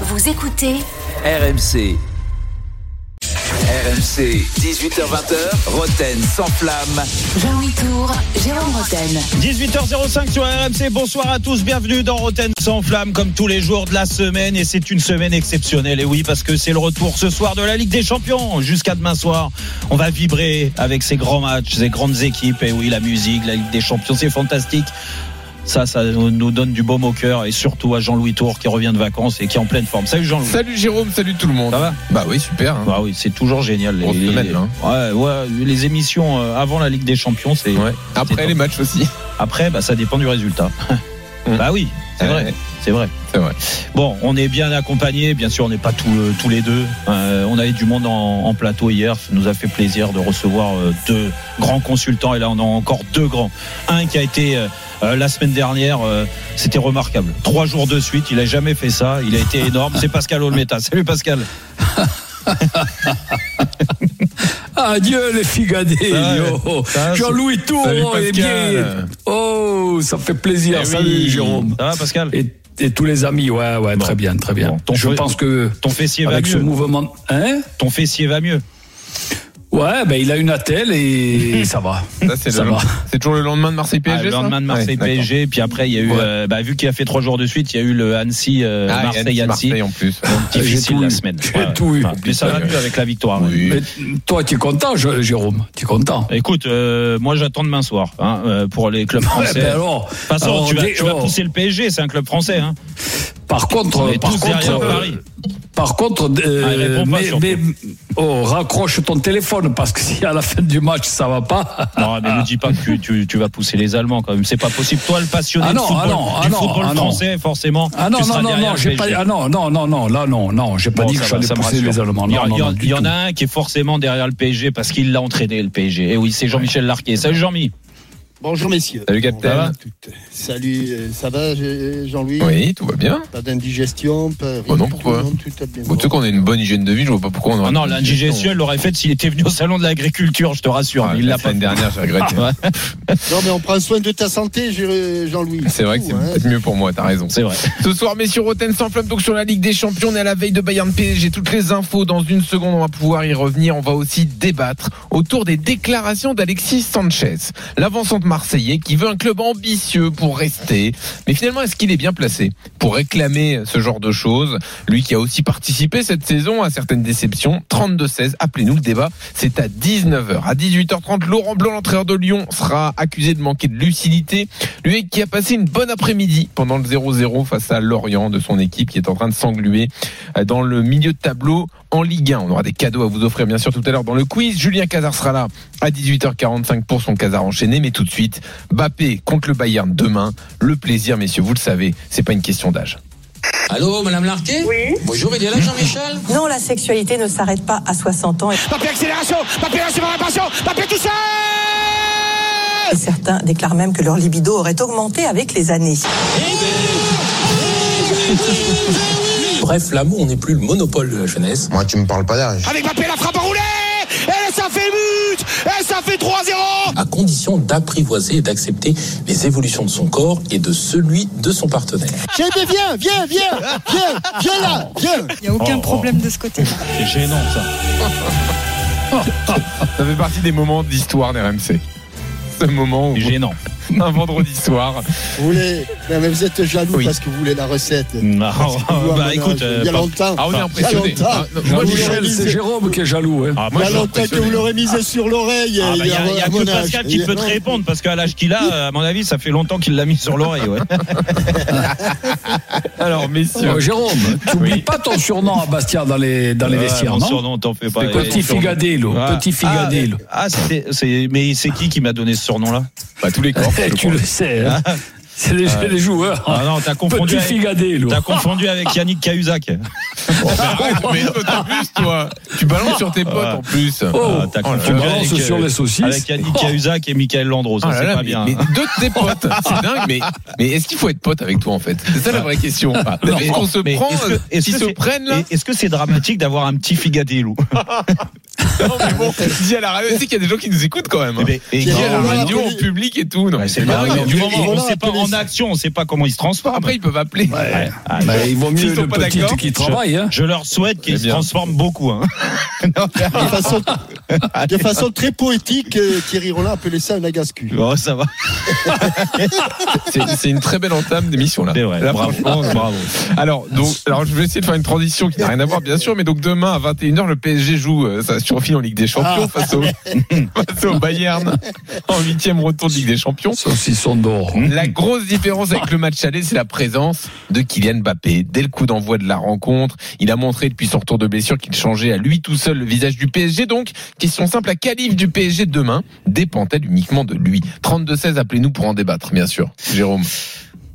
Vous écoutez RMC. RMC, 18h20h, Roten sans flamme. Jean-Louis Tour, Jérôme Roten. 18h05 sur RMC, bonsoir à tous, bienvenue dans Roten sans flamme comme tous les jours de la semaine et c'est une semaine exceptionnelle et oui parce que c'est le retour ce soir de la Ligue des Champions jusqu'à demain soir. On va vibrer avec ces grands matchs, ces grandes équipes et oui la musique, la Ligue des Champions c'est fantastique. Ça, ça nous donne du baume au cœur et surtout à Jean-Louis Tour qui revient de vacances et qui est en pleine forme. Salut Jean-Louis. Salut Jérôme, salut tout le monde. Ça va? Bah oui, super. hein. Bah oui, c'est toujours génial. Grosse semaine, hein. ouais, ouais, les émissions euh, avant la Ligue des Champions, c'est Ouais. Après les matchs aussi. après, bah, ça dépend du résultat. Bah oui, c'est vrai, c'est vrai. C'est vrai. Bon, on est bien accompagnés, bien sûr, on n'est pas tous, euh, tous les deux. Euh, on avait du monde en, en plateau hier, ça nous a fait plaisir de recevoir euh, deux grands consultants et là on a encore deux grands. Un qui a été euh, la semaine dernière, euh, c'était remarquable. Trois jours de suite, il a jamais fait ça, il a été énorme. C'est Pascal Olmeta. Salut Pascal. Adieu les figadés. Va, va, Jean-Louis Tour est bien. Oh, ça fait plaisir. Eh Salut oui. Jérôme. Ça va Pascal Et, et tous les amis, ouais, ouais, Bon. très bien, très bien. Bon, ton Je pense que Ton fessier va avec ce mieux. mouvement, hein? Ton fessier va mieux. Ouais, ben il a une attelle et ça va. Ça, c'est Ça le- va. c'est toujours le lendemain de Marseille PSG. Ah, le lendemain de Marseille Ouais. PSG, puis après il y a eu, Ouais. euh, bah, vu qu'il a fait trois jours de suite, il y a eu le Annecy euh, Ah, Marseille Annecy, Annecy. Marseille en plus. Difficile J'ai tout la eu. semaine. J'ai tout eu. Mais ça va mieux avec la victoire. ouais. Oui. Mais toi, tu es content, Jérôme? Tu es content? Écoute, euh, moi j'attends demain soir hein, euh, pour les clubs Ouais, français. ben De alors, toute façon, alors, tu vas, tu vas oh, pousser le PSG, c'est un club français. Hein. Par On contre, par contre, euh. Par contre, Ah, oh, raccroche ton téléphone parce que si à la fin du match ça va pas. Non, mais ne dis pas que tu, tu, tu vas pousser les Allemands quand même. C'est pas possible. Toi, le passionné Ah non, de football, ah non, ah du football ah non. français, forcément. Ah non tu non non non, j'ai pas ah non non non non là non non, j'ai pas Bon, dit que j'allais ça me pousser rassure. les Allemands. Il y, Non il y en- du a un qui est forcément derrière le PSG parce qu'il l'a entraîné le PSG. Et oui, c'est Jean-Michel Larquet. Salut Jean-Mi. Bonjour messieurs. Salut, toutes. Salut, euh, ça va Jean-Louis Oui, tout va bien. Pas d'indigestion pas rien Oh non, pourquoi tout, tout a bien Bon, tu sais qu'on a une bonne hygiène de vie, je vois pas pourquoi on aurait. Ah non, l'indigestion, il l'aurait fait s'il était venu au salon de l'agriculture, je te rassure. Ah, mais il la l'a pas semaine fait. dernière, j'ai regretté. Ouais, Non mais on prend soin de ta santé Jean-Louis. C'est vrai que c'est Tout, hein. peut-être mieux pour moi, t'as raison. c'est vrai. Ce soir, messieurs, Roten sans flamme, donc sur la Ligue des Champions, on est à la veille de Bayern PSG. Toutes les infos dans une seconde, on va pouvoir y revenir. On va aussi débattre autour des déclarations d'Alexis Sanchez, l'avancante marseillais qui veut un club ambitieux pour rester. Mais finalement, est-ce qu'il est bien placé pour réclamer ce genre de choses Lui qui a aussi participé cette saison à certaines déceptions. 32-16, appelez-nous le débat. C'est à 19h. À 18h30, Laurent Blanc, l'entraîneur de Lyon, sera accusé de manquer de lucidité. Lui qui a passé une bonne après-midi pendant le 0-0 face à Lorient de son équipe qui est en train de s'engluer dans le milieu de tableau en Ligue 1. On aura des cadeaux à vous offrir bien sûr tout à l'heure dans le quiz. Julien Cazard sera là à 18h45 pour son Cazard enchaîné. Mais tout de suite, Bappé contre le Bayern demain. Le plaisir, messieurs, vous le savez, c'est pas une question d'âge. Allô, Madame Larquet Oui. Bonjour, il est là Jean-Michel Non, la sexualité ne s'arrête pas à 60 ans. Et Papier accélération, papier réparation, papier tout seul certains déclarent même que leur libido aurait augmenté avec les années. Bref, l'amour n'est plus le monopole de la jeunesse. Moi, tu me parles pas d'âge. Avec Mbappé, la frappe enroulée Et ça fait but Et ça fait 3-0 À condition d'apprivoiser et d'accepter les évolutions de son corps et de celui de son partenaire. J'ai viens, viens, viens, viens, viens là, viens. Il n'y a aucun Oh, problème de ce côté-là. C'est gênant ça. Ça fait partie des moments d'histoire d'RMC. Ce moment où C'est gênant. un vendredi soir, Vous voulez, non, mais vous êtes jaloux Oui. parce que vous voulez la recette. Non, à bah écoute, euh, il y a pas- longtemps. ah on est Il a impressionné. Ah, Moi, Michel, c'est Jérôme qui est jaloux. Hein. Ah, Il moi, y a longtemps que vous l'aurez misé sur l'oreille. Ah, bah, Il y a, il y a mon que âge. Pascal qui Il a- peut te répondre parce qu'à l'âge qu'il a, à mon avis, ça fait longtemps qu'il l'a mis sur l'oreille. Ouais. Alors, messieurs. Oh, Jérôme, tu n'oublies pas ton surnom à Bastia dans les, dans les Ouais, vestiaires, mon non surnom, t'en fais pas. Petit Figadillo, Ah. Petit Figadillo. Ah, ah, mais c'est qui qui m'a donné ce surnom-là? Bah, tous les corps. Tu le sais, hein. c'est les, les joueurs. Ah non, t'as confondu. Petit. T'as confondu avec Yannick Cahuzac. Arrête, mais en plus, toi, tu balances sur tes potes en plus. Oh, Ah, Oh tu balances avec, sur euh, les saucisses. Avec Yannick Oh. Cahuzac et Michael Landreau. Ça, c'est pas mais, bien. mais deux de tes potes, c'est dingue, mais, mais est-ce qu'il faut être pote avec toi en fait? C'est ça la vraie question. Est-ce qu'on se Mais prend, est-ce que- est-ce ils que se c'est- prennent là? Est-ce que c'est dramatique d'avoir un petit Figadillo Non, mais bon, dis à la radio, tu sais qu'il y a des gens qui nous écoutent quand même. hein. Et, et- Dis à la radio, en public et tout. Non, Ouais, c'est pas Du moment, on sait pas en action, on sait pas comment ils se transforment. Après, ils peuvent appeler. Ouais. Ah, Bah, il vaut S'ils mieux sont le pas petit d'accord, qui je- travaille. Hein. Je leur souhaite qu'ils Eh se transforment beaucoup. Hein. De façon, de façon très poétique, euh, Thierry Roland appelait ça un agascu. Oh, ça va. C'est c'est une très belle entame d'émission là. Vrai. Là, Bravo. Alors, donc, alors, je vais essayer de faire une transition qui n'a rien à voir, bien sûr, mais donc demain à 21h, le PSG joue euh, sa en Ligue des Champions Ah. face, au, face au Bayern en huitième retour de Ligue des Champions. Saucisson d'or. La grosse différence avec le match aller, c'est la présence de Kylian Mbappé. Dès le coup d'envoi de la rencontre, il a montré depuis son retour de blessure qu'il changeait à lui tout seul le visage du PSG. Donc, question simple, la qualif du PSG de demain dépend-elle uniquement de lui? 32-16, appelez-nous pour en débattre, bien sûr. Jérôme.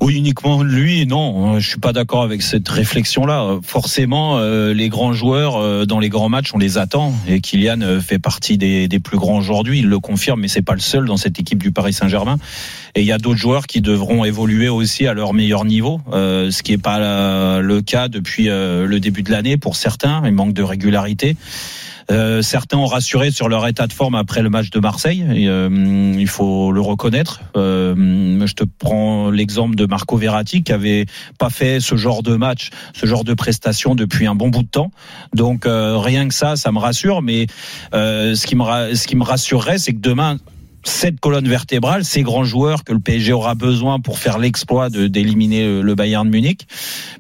Oui, uniquement lui, non. Euh, Je suis pas d'accord avec cette réflexion-là. Euh, Forcément, euh, les grands joueurs dans les grands matchs, on les attend. Et Kylian fait partie des, des plus grands aujourd'hui. Il le confirme, mais c'est pas le seul dans cette équipe du Paris Saint-Germain. Et il y a d'autres joueurs qui devront évoluer aussi à leur meilleur niveau, ce qui est pas le cas depuis le début de l'année pour certains. Il manque de régularité. Euh, certains ont rassuré sur leur état de forme après le match de Marseille. Euh, il faut le reconnaître. Euh, je te prends l'exemple de Marco Verratti qui avait pas fait ce genre de match, ce genre de prestation depuis un bon bout de temps. Donc euh, rien que ça, ça me rassure. Mais euh, ce qui me ce qui me rassurerait, c'est que demain cette colonne vertébrale, ces grands joueurs que le PSG aura besoin pour faire l'exploit de d'éliminer le, le Bayern de Munich,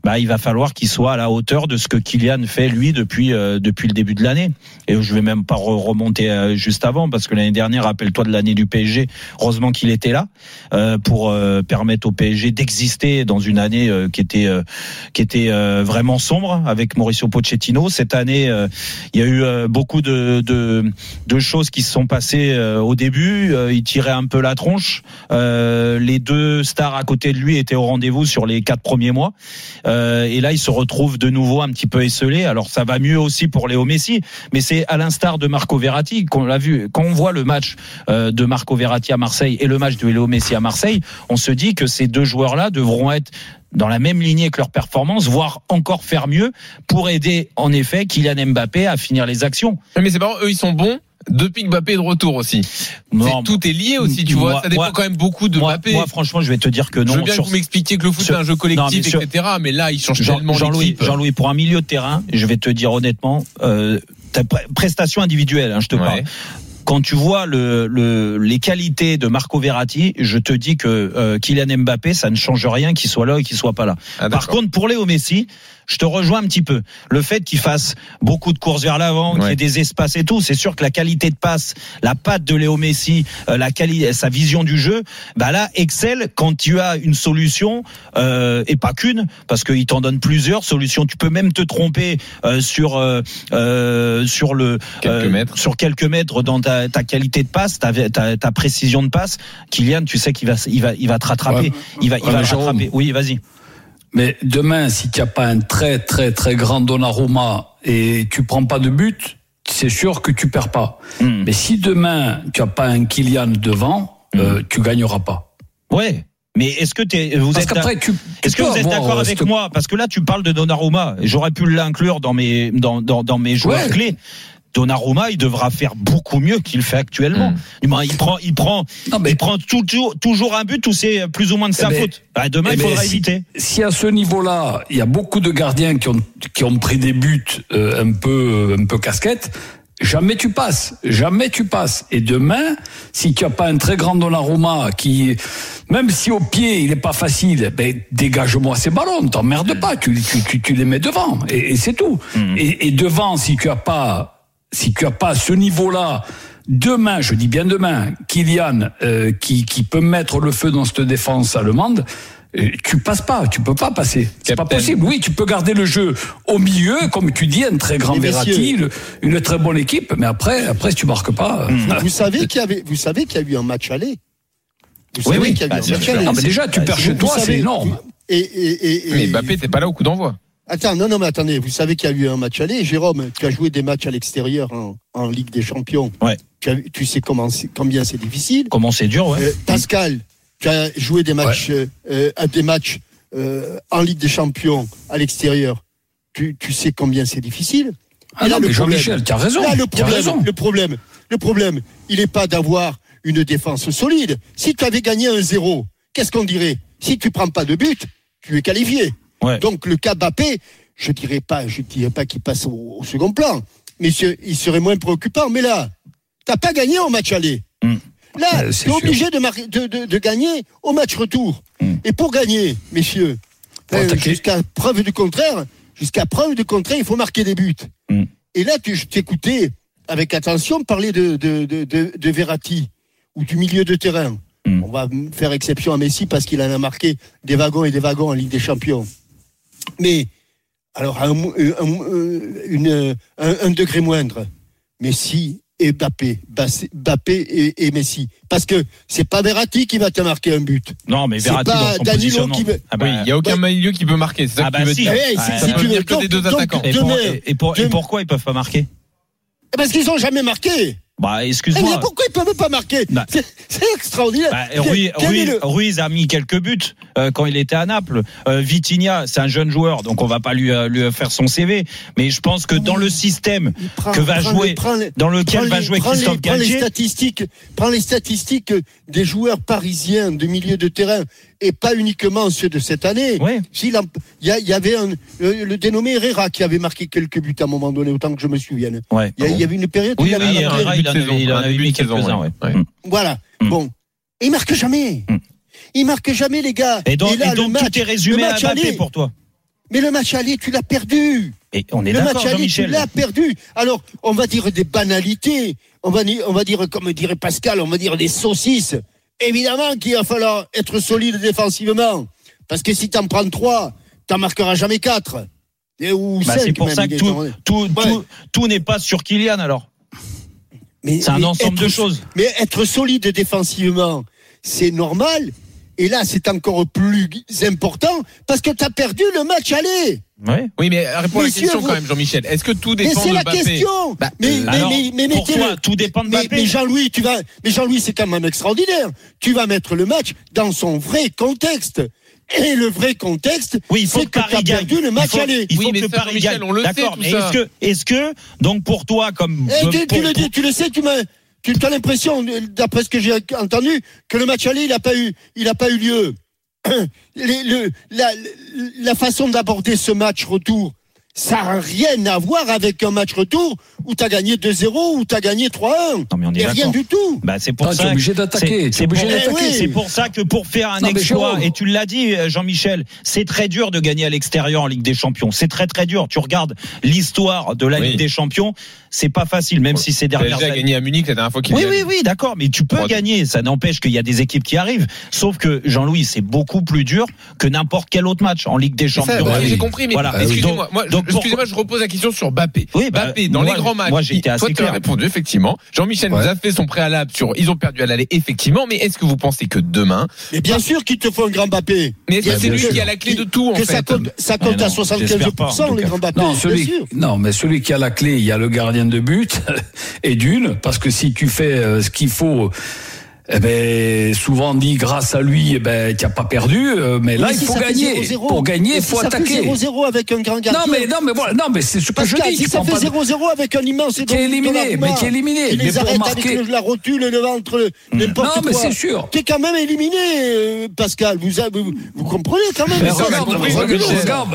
bah il va falloir qu'il soit à la hauteur de ce que Kylian fait lui depuis euh, depuis le début de l'année. Et je vais même pas re- remonter euh, juste avant parce que l'année dernière, rappelle-toi de l'année du PSG, heureusement qu'il était là euh, pour euh, permettre au PSG d'exister dans une année euh, qui était euh, qui était euh, vraiment sombre avec Mauricio Pochettino. Cette année, euh, il y a eu euh, beaucoup de, de de choses qui se sont passées euh, au début. Euh, il tirait un peu la tronche. Euh, les deux stars à côté de lui étaient au rendez-vous sur les quatre premiers mois. Euh, et là, il se retrouve de nouveau un petit peu esselé. Alors, ça va mieux aussi pour Léo Messi, mais c'est à l'instar de Marco Verratti qu'on l'a vu. Quand on voit le match de Marco Verratti à Marseille et le match de Léo Messi à Marseille, on se dit que ces deux joueurs-là devront être dans la même lignée que leur performance, voire encore faire mieux pour aider en effet Kylian Mbappé à finir les actions. Mais c'est pas eux, ils sont bons. Depuis que Mbappé est de retour aussi. Non, tout est lié aussi, tu moi- vois. Ça dépend moi- quand même beaucoup de moi, Mbappé. moi, franchement, je vais te dire que non. je veux bien sur- que vous m'expliquiez que le foot sur- c'est un jeu Non, collectif, mais sur- etc. Mais là, il change Jean- tellement Jean-Louis. Jean-Louis, pour un milieu de terrain, je vais te dire honnêtement, euh, ta pre- prestation individuelle, hein, je te Ouais. parle. Quand tu vois le, le, les qualités de Marco Verratti, je te dis que euh, Kylian Mbappé, ça ne change rien qu'il soit là ou qu'il soit pas là. Ah, Par contre, pour Léo Messi, je te rejoins un petit peu. Le fait qu'il fasse beaucoup de courses vers l'avant, qu'il y ait des espaces et tout, c'est sûr que la qualité de passe, la patte de Léo Messi, euh, la quali sa vision du jeu, bah là, excelle quand tu as une solution euh, et pas qu'une, parce qu'il t'en donne plusieurs solutions. Tu peux même te tromper euh, sur euh, euh, sur le Quelques euh, mètres. sur quelques mètres dans ta, ta qualité de passe, ta, ta, ta précision de passe. Kylian, tu sais qu'il va il va il va te rattraper, Ouais. il va il Ouais, va rattraper. Oui, vas-y. Mais demain, si tu n'as pas un très très très grand Donnarumma et tu prends pas de but, c'est sûr que tu perds pas. Hmm. Mais si demain tu n'as pas un Kylian devant, euh, tu gagneras pas. Ouais. Mais est-ce que vous êtes qu'après tu. Est-ce que tu vous êtes d'accord euh, avec moi? Parce que là, tu parles de Donnarumma. J'aurais pu l'inclure dans mes dans, dans, dans mes joueurs Ouais. clés. Donnarumma, il devra faire beaucoup mieux qu'il fait actuellement. Il prend, il prend, Non, mais- il prend toujours, toujours un but où c'est plus ou moins de sa Eh ben, faute. Bah, demain, eh il ben, faudra si- éviter. Si à ce niveau-là, il y a beaucoup de gardiens qui ont qui ont pris des buts euh, un peu un peu casquette, jamais tu passes, jamais tu passes. Et demain, si tu as pas un très grand Donnarumma qui même si au pied il est pas facile, ben dégage-moi ces ballons, t'emmerdes pas, tu, tu, tu, tu les mets devant et, et c'est tout. Et, et devant, si tu as pas si tu as pas ce niveau-là, demain, je dis bien demain, Kylian euh, qui, qui peut mettre le feu dans cette défense allemande, euh, tu passes pas, tu peux pas passer. C'est pas possible. Oui, tu peux garder le jeu au milieu, comme tu dis, un très grand Verratti, le- une très bonne équipe, mais après, après, si tu marques pas. euh, Vous, vous savez qu'il y avait, vous savez qu'il y a eu un match aller. Vous Oui, savez oui. qu'il y a eu Bah, un c'est match aller. non, mais déjà, tu perds Vous- chez toi, c'est énorme. Et, et, et, et- Mais Mbappé, t'es pas là au coup d'envoi. Attends, non, non, mais attendez, vous savez qu'il y a eu un match aller. Jérôme, tu as joué des matchs à l'extérieur en, en Ligue des Champions. Ouais. Tu, as- tu sais comment, combien c'est difficile. Comment c'est dur, ouais. Euh, Pascal, tu as joué des matchs, euh, euh, à des matchs euh, en Ligue des Champions à l'extérieur. Tu, tu sais combien c'est difficile. Ah Et là, non, le mais Jean-Michel, tu as raison. Là, le problème, raison. le problème, le problème, il n'est pas d'avoir une défense solide. Si tu avais gagné un zéro, qu'est-ce qu'on dirait? Si tu prends pas de but, tu es qualifié. Ouais. Donc le cas je dirais pas, je dirais pas qu'il passe au, au second plan, mais ce- il serait moins préoccupant. Mais là, t'as pas gagné au match aller. Hmm. Là, tu es sûr. obligé de, marquer- de, de- de gagner au match retour. Hmm. Et pour gagner, messieurs, euh, jusqu'à preuve du contraire, jusqu'à preuve du contraire, il faut marquer des buts. Hmm. Et là, tu, je t'écoutais avec attention parler de, de, de, de, de Verratti ou du milieu de terrain. On va faire exception à Messi parce qu'il en a marqué des wagons et des wagons en Ligue des Champions. Mais, alors, un, euh, un- euh, une- un- un degré moindre, Messi et Mbappé, Bassé- Mbappé et, et Messi. Parce que c'est pas Verratti qui va te marquer un but. Non, mais C'est Verratti pas dans son Danilo positionnement. qui veut- Ah bah, Oui, il n'y a aucun milieu qui peut marquer. C'est ça Ah que tu veux si. dire. Eh, Ouais, si- ça si veut tu dire veux que des deux donc- attaquants. et, pour- pour- pourquoi ils peuvent pas marquer? Parce qu'ils ont jamais marqué. Bah, Eh, mais excuse-moi. pourquoi ils peuvent pas marquer Bah. C'est extraordinaire. Bah, Ruiz, a mis quelques buts euh, quand il était à Naples. Euh, Vitinha, c'est un jeune joueur, donc on va pas lui, euh, lui faire son CV. Mais je pense que dans le système Il que va jouer, les- dans lequel va jouer les- Christophe prends les statistiques, prends les statistiques des joueurs parisiens de milieu de terrain et pas uniquement ceux de cette année. Ouais. Il y, il y avait un, le, le dénommé Herrera qui avait marqué quelques buts à un moment donné, autant que je me souvienne. Ouais. Il y, y avait une période. où Oui, il oui, avait marqué- Herrera, il en avait, il en avait mis de saison, quelques-uns, ouais. ouais. Ouais. Mm. Voilà. Mm. Bon. Et il marque jamais. Mm. Il marque jamais, les gars. Et donc, là, et le donc match- tout est résumé le à match Mbappé aller- pour toi. Mais le match aller, tu l'as perdu. Et on est le d'accord, match aller, tu l'as perdu. Alors, on va dire des banalités. On va, dire- on va dire, comme dirait Pascal, on va dire des saucisses. Évidemment qu'il va falloir être solide défensivement. Parce que si t'en prends trois, t'en marqueras jamais quatre. Et, ou Bah, cinq c'est pour ça que tout, en- tout, Ouais. tout, tout n'est pas sur Kylian alors. Mais- C'est un mais ensemble être- de choses. Mais être solide défensivement, c'est normal. Et là, c'est encore plus important parce que t'as perdu le match aller. Ouais. Oui, mais réponds à la question vous- quand même, Jean-Michel. Est-ce que tout Mais dépend c'est de la Mbappé question. Bah, mais, euh, mais, Alors, mais, mais pour mettez-le- toi, tout dépend de mais, Mbappé. mais Jean-Louis, tu vas, mais Jean-Louis, c'est quand même extraordinaire. Tu vas mettre le match dans son vrai contexte. Et le vrai contexte, Oui, c'est que que t'as gagne. perdu le match il faut, aller. Il faut Oui, mais que ça, Paris gagne. on le sait, D'accord, mais est-ce que, est-ce que, donc pour toi, comme. Eh, euh, tu, tu pour- le, dis, tu le sais, tu m'as, tu as l'impression, d'après ce que j'ai entendu, que le match aller, il n'a pas eu, il pas eu lieu. La façon d'aborder ce match retour, ça n'a rien à voir avec un match retour où tu as gagné 2-0 ou tu as gagné 3-1. Non, mais on est rien du tout. Bah, c'est pour Ah, es ça. obligé d'attaquer, c'est- tu es C'est obligé pour, d'attaquer. Eh oui, c'est pour ça que pour faire un Non, exploit, et tu l'as dit, euh, Jean-Michel, c'est très dur de gagner à l'extérieur en Ligue des Champions. C'est très très dur. Tu regardes l'histoire de la Oui. Ligue des Champions, c'est pas facile, même si ces dernières années. gagné à Munich la dernière fois qu'il Oui, oui, oui, d'accord, mais tu peux gagner. Ça n'empêche qu'il y a des équipes qui arrivent. Sauf que Jean-Louis, c'est beaucoup plus dur que n'importe quel autre match en Ligue des Champions. bah, oui. j'ai compris, mais Voilà. excusez-moi, moi, donc excusez-moi, je repose la question sur Mbappé. Oui, bah, Mbappé, dans moi, les grands matchs, moi, assez toi, tu as répondu, effectivement. Jean-Michel Ouais. nous a fait son préalable sur, ils ont perdu à l'aller, effectivement, mais est-ce que vous pensez que demain, Mais bien sûr qu'il te faut un grand Mbappé. mais est-ce que c'est lui qui a la clé de tout, en que ça fait? compte, ça compte à non, j'espère pas, en 75% tout les grands Mbappé. Non, bien celui, sûr. non, mais celui qui a la clé, il y a le gardien de but et d'une, parce que si tu fais euh, ce qu'il faut, eh ben, souvent on dit grâce à lui, eh ben, tu n'as pas perdu, euh, mais là Mais il si faut ça fait gagner. 0-0, Pour gagner, mais il si faut ça fait attaquer. 0-0 avec un grand gardien. Non, mais, non, mais voilà, non, mais c'est ce que je dis. si ça fait pas de- 0-0 avec un immense Qui est éliminé, mais qui est éliminé. Il Mais les pour arrête marquer- avec le- la rotule, le ventre, le- n'importe Non, quoi. mais c'est sûr. T'es quand même éliminé, euh, Pascal. Vous, avez- vous, vous comprenez quand même. Mais regarde,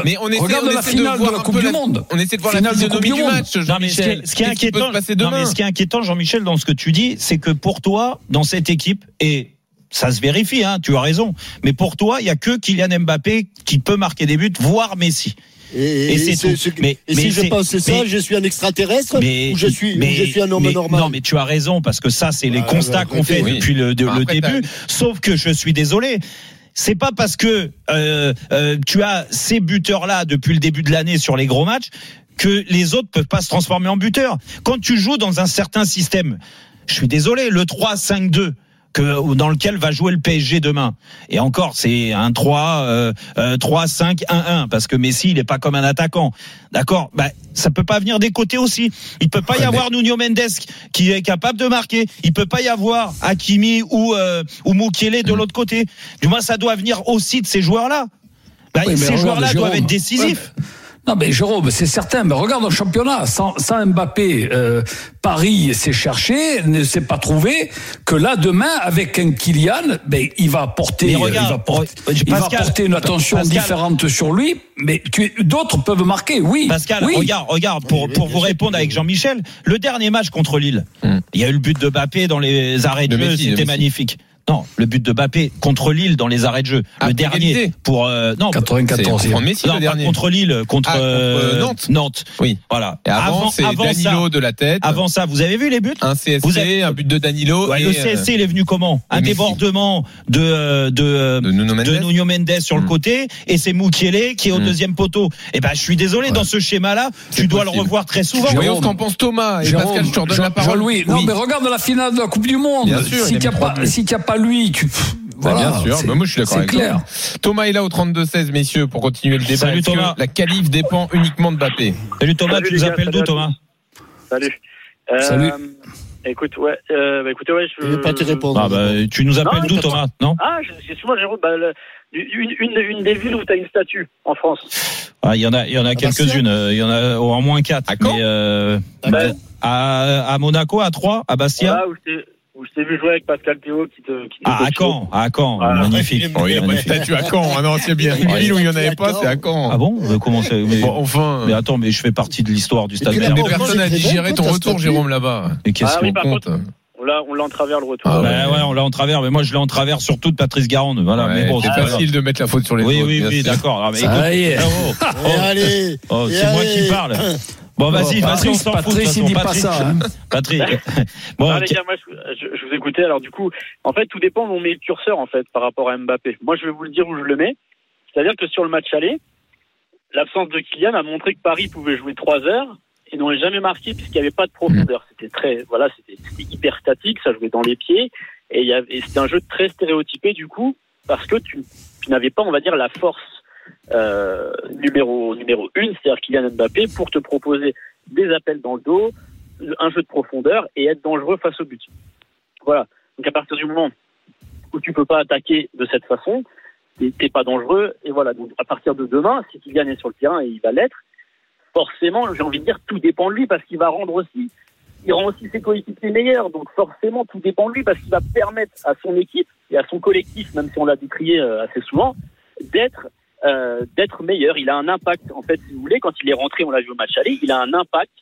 mais on essaie, on la finale de voir la Coupe du Monde. On essaie de voir la Finale de physionomie du match, Non, mais ce qui Jean-Michel. est, qui est qui inquiétant, non, mais ce qui est inquiétant, Jean-Michel, dans ce que tu dis, c'est que pour toi, dans cette équipe, et ça se vérifie, hein, tu as raison, mais pour toi, il y a que Kylian Mbappé qui peut marquer des buts, voire Messi. Et, Et c'est ce- tout. ce- Mais- et mais si je c'est- pense ça, mais- je suis un extraterrestre Mais, ou je suis, ou mais- je suis un homme mais- normal. Non, mais tu as raison parce que ça, c'est les Ah, constats bah, qu'on fait oui. depuis le, de- Bah, le après, début. Sauf que je suis désolé. C'est pas parce que euh, euh, tu as ces buteurs-là depuis le début de l'année sur les gros matchs que les autres peuvent pas se transformer en buteurs. Quand tu joues dans un certain système, je suis désolé, le 3-5-2 que dans lequel va jouer le PSG demain. Et encore, c'est un 3 euh, euh, 3 5 1 1 parce que Messi, il est pas comme un attaquant. D'accord? Bah ça peut pas venir des côtés aussi. Il peut pas y avoir Nuno Mendes qui est capable de marquer. Il peut pas y avoir Hakimi ou euh, ou Mukiele de Mm. l'autre côté. Du moins ça doit venir aussi de ces joueurs-là. Bah, Oui, ces joueurs-là doivent être décisifs. Non, mais Jérôme, c'est certain. Mais regarde au championnat, sans, sans Mbappé, euh, Paris s'est cherché, ne s'est pas trouvé. Que là, demain, avec un Kylian, ben, il va porter, Mais il regarde, va porter, euh, il va porter une attention Pascal. différente sur lui. Mais tu- d'autres peuvent marquer, oui. Pascal, oui. regarde, regarde, pour, pour vous répondre avec Jean-Michel, le dernier match contre Lille, Hmm. il y a eu le but de Bappé dans les arrêts de, jeu, c'était Messi. magnifique. Non, le but de Bappé contre Lille dans les arrêts de jeu. Ah, le pour dernier pour euh, non, 94 C'est Franck Messi non, le dernier. contre Lille, contre, Ah, contre, euh, Nantes. Nantes. Oui. Voilà. Et avant, c'est avant Danilo ça, de la tête. avant ça, vous avez vu les buts un CSC, Vous avez- un but de Danilo. Ouais, et, Le euh, CSC, il est venu comment Un Messi. débordement de euh, de euh, de Nuno Mendes. de Nuno Mendes sur le Mm. côté et c'est Mukiele qui est au Mm. deuxième poteau. Eh ben, je suis désolé, Ouais. dans ce schéma-là, tu C'est dois le revoir très souvent. Voyons ce qu'en pense Thomas. Et Pascal, je te redonne Jean- la parole. Non, mais regarde la finale de la Coupe du Monde. Bien sûr, si il a tu pas, pas lui, tu. Bah, Voilà, bien sûr, c'est- mais moi je suis d'accord C'est avec clair. toi. Thomas est là au 32-16, messieurs, pour continuer le débat. Salut, Thomas. La qualif dépend uniquement de Mbappé. Salut Thomas, Salut, tu nous appelles d'où Thomas Salut. Euh, Salut. Écoute, ouais, euh, bah, écoutez, ouais, je Je vais pas te répondre. ah bah, Tu nous appelles Non, d'où Thomas Non Ah, je- excuse-moi, Jérôme, bah, le- une, une, une des villes où tu as une statue en France. Ah, Il y en a, il y en a quelques-unes. euh, Il y en a au moins quatre. À mais, euh, Bah, à, à Monaco, à Troyes, à Bastia. où où je t'ai vu jouer avec Pascal Théo qui te. Qui te Ah, à. Caen, à Caen, Voilà. magnifique. Oh, il y a pas de statue à Caen. Ah non, c'est bien. Une ville où il n'y en avait pas, Caen. c'est à Caen. Ah bon Comment c'est mais, Bon, enfin. mais attends, mais je fais partie de l'histoire du stade. Vert. Mais personne n'a digéré ton retour. Jérôme, là-bas. Mais qu'est-ce Ah oui, qu'on compte On l'a, on l'a en travers le retour. Ah, Bah ouais, on l'a en travers, mais moi je l'ai en travers surtout de Patrice Garande. Voilà, Ouais, mais bon, c'est facile de mettre la faute sur les. Oui, autres. oui, oui, sûr. d'accord. Ah, mais Ça écoute, y est. oh, oh, allez oh, et c'est moi qui parle. Bon, vas-y, vas-y, Bon, on s'en fout. Patrice, il dit pas Patrice, ça, hein. Patrice. Bon, Non, les gars, moi, je, je- vous écoutais. Alors, du coup, en fait, tout dépend où on met le curseur, en fait, par rapport à Mbappé. Moi, je vais vous le dire où je le mets. C'est-à-dire que sur le match aller, l'absence de Kylian a montré que Paris pouvait jouer trois heures et n'aurait jamais marqué puisqu'il n'y avait pas de profondeur. C'était très, voilà, c'était c'était hyper statique, ça jouait dans les pieds et, il y avait- et c'était un jeu très stéréotypé, du coup, parce que tu, tu n'avais pas, on va dire, la force euh, numéro numéro une, c'est-à-dire Kylian Mbappé, pour te proposer des appels dans le dos, un jeu de profondeur et être dangereux face au but. Voilà. Donc à partir du moment où tu peux pas attaquer de cette façon, t'es pas dangereux. Et voilà. Donc à partir de demain, si Kylian est sur le terrain et il va l'être, forcément, j'ai envie de dire tout dépend de lui parce qu'il va rendre aussi, il rend aussi ses coéquipiers meilleurs. Donc forcément, tout dépend de lui parce qu'il va permettre à son équipe et à son collectif, même si on l'a décrié euh, assez souvent, d'être euh, d'être meilleur. Il a un impact, en fait, si vous voulez, quand il est rentré, on l'a vu au match aller, il a un impact,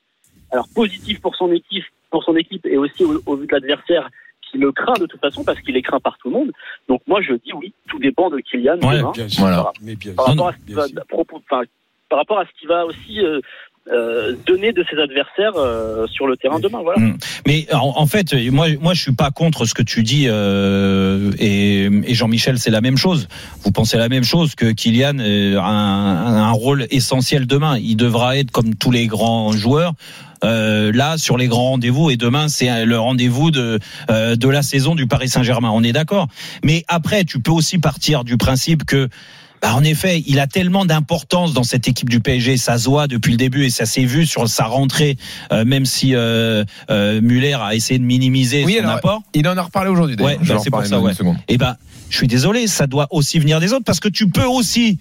alors positif pour son équipe, pour son équipe et aussi au, au vu de l'adversaire qui le craint de toute façon parce qu'il est craint par tout le monde. Donc moi je dis oui, tout dépend de Kylian Ouais, demain. Bien sûr. Voilà. Mais bien Par sûr. rapport à ce qu'il va, à propos- par rapport à ce qu'il va aussi euh, euh, donner de ses adversaires euh, sur le terrain demain. Voilà. Mm. Mais en, en fait, moi, moi, je suis pas contre ce que tu dis, euh, et, et Jean-Michel, c'est la même chose. Vous pensez la même chose que Kylian euh, a un, un rôle essentiel demain. Il devra être comme tous les grands joueurs. euh, là sur les grands rendez-vous et demain c'est le rendez-vous de euh, de la saison du Paris Saint-Germain. On est d'accord. Mais après, tu peux aussi partir du principe que bah, en effet, il a tellement d'importance dans cette équipe du PSG, ça se voit depuis le début et ça s'est vu sur sa rentrée, euh, même si euh, euh, Muller a essayé de minimiser Oui, son alors, apport. Il en a reparlé aujourd'hui, d'ailleurs. Ouais, bah, c'est pour ça, ouais. Eh ben, je suis désolé, ça doit aussi venir des autres parce que tu peux aussi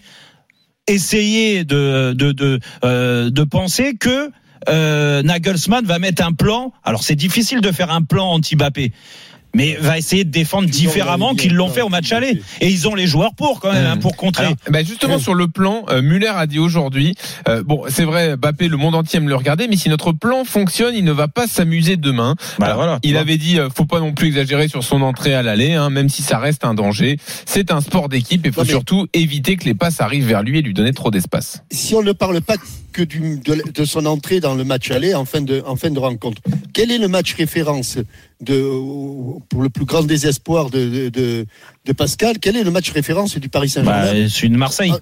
essayer de de de, euh, de penser que euh, Nagelsmann va mettre un plan. Alors c'est difficile de faire un plan anti-Bappé. Mais va essayer de défendre différemment qu'ils l'ont plan fait au match aller. Et ils ont les joueurs pour quand même, hein, pour contrer. Alors, bah, justement sur le plan, euh, Muller a dit aujourd'hui, euh, bon c'est vrai, Bappé, le monde entier aime le regarder, mais si notre plan fonctionne, il ne va pas s'amuser demain. Bah, Alors, voilà, il vois. avait dit, euh, faut pas non plus exagérer sur son entrée à l'aller, hein, même si ça reste un danger. C'est un sport d'équipe et faut mais- surtout éviter que les passes arrivent vers lui et lui donner trop d'espace. si on ne parle pas que du, de, de son entrée dans le match aller en fin de, en fin de rencontre, quel est le match référence de, pour le plus grand désespoir de, de, de, de Pascal? Quel est le match référence du Paris Saint-Germain? Bah, c'est une Marseille.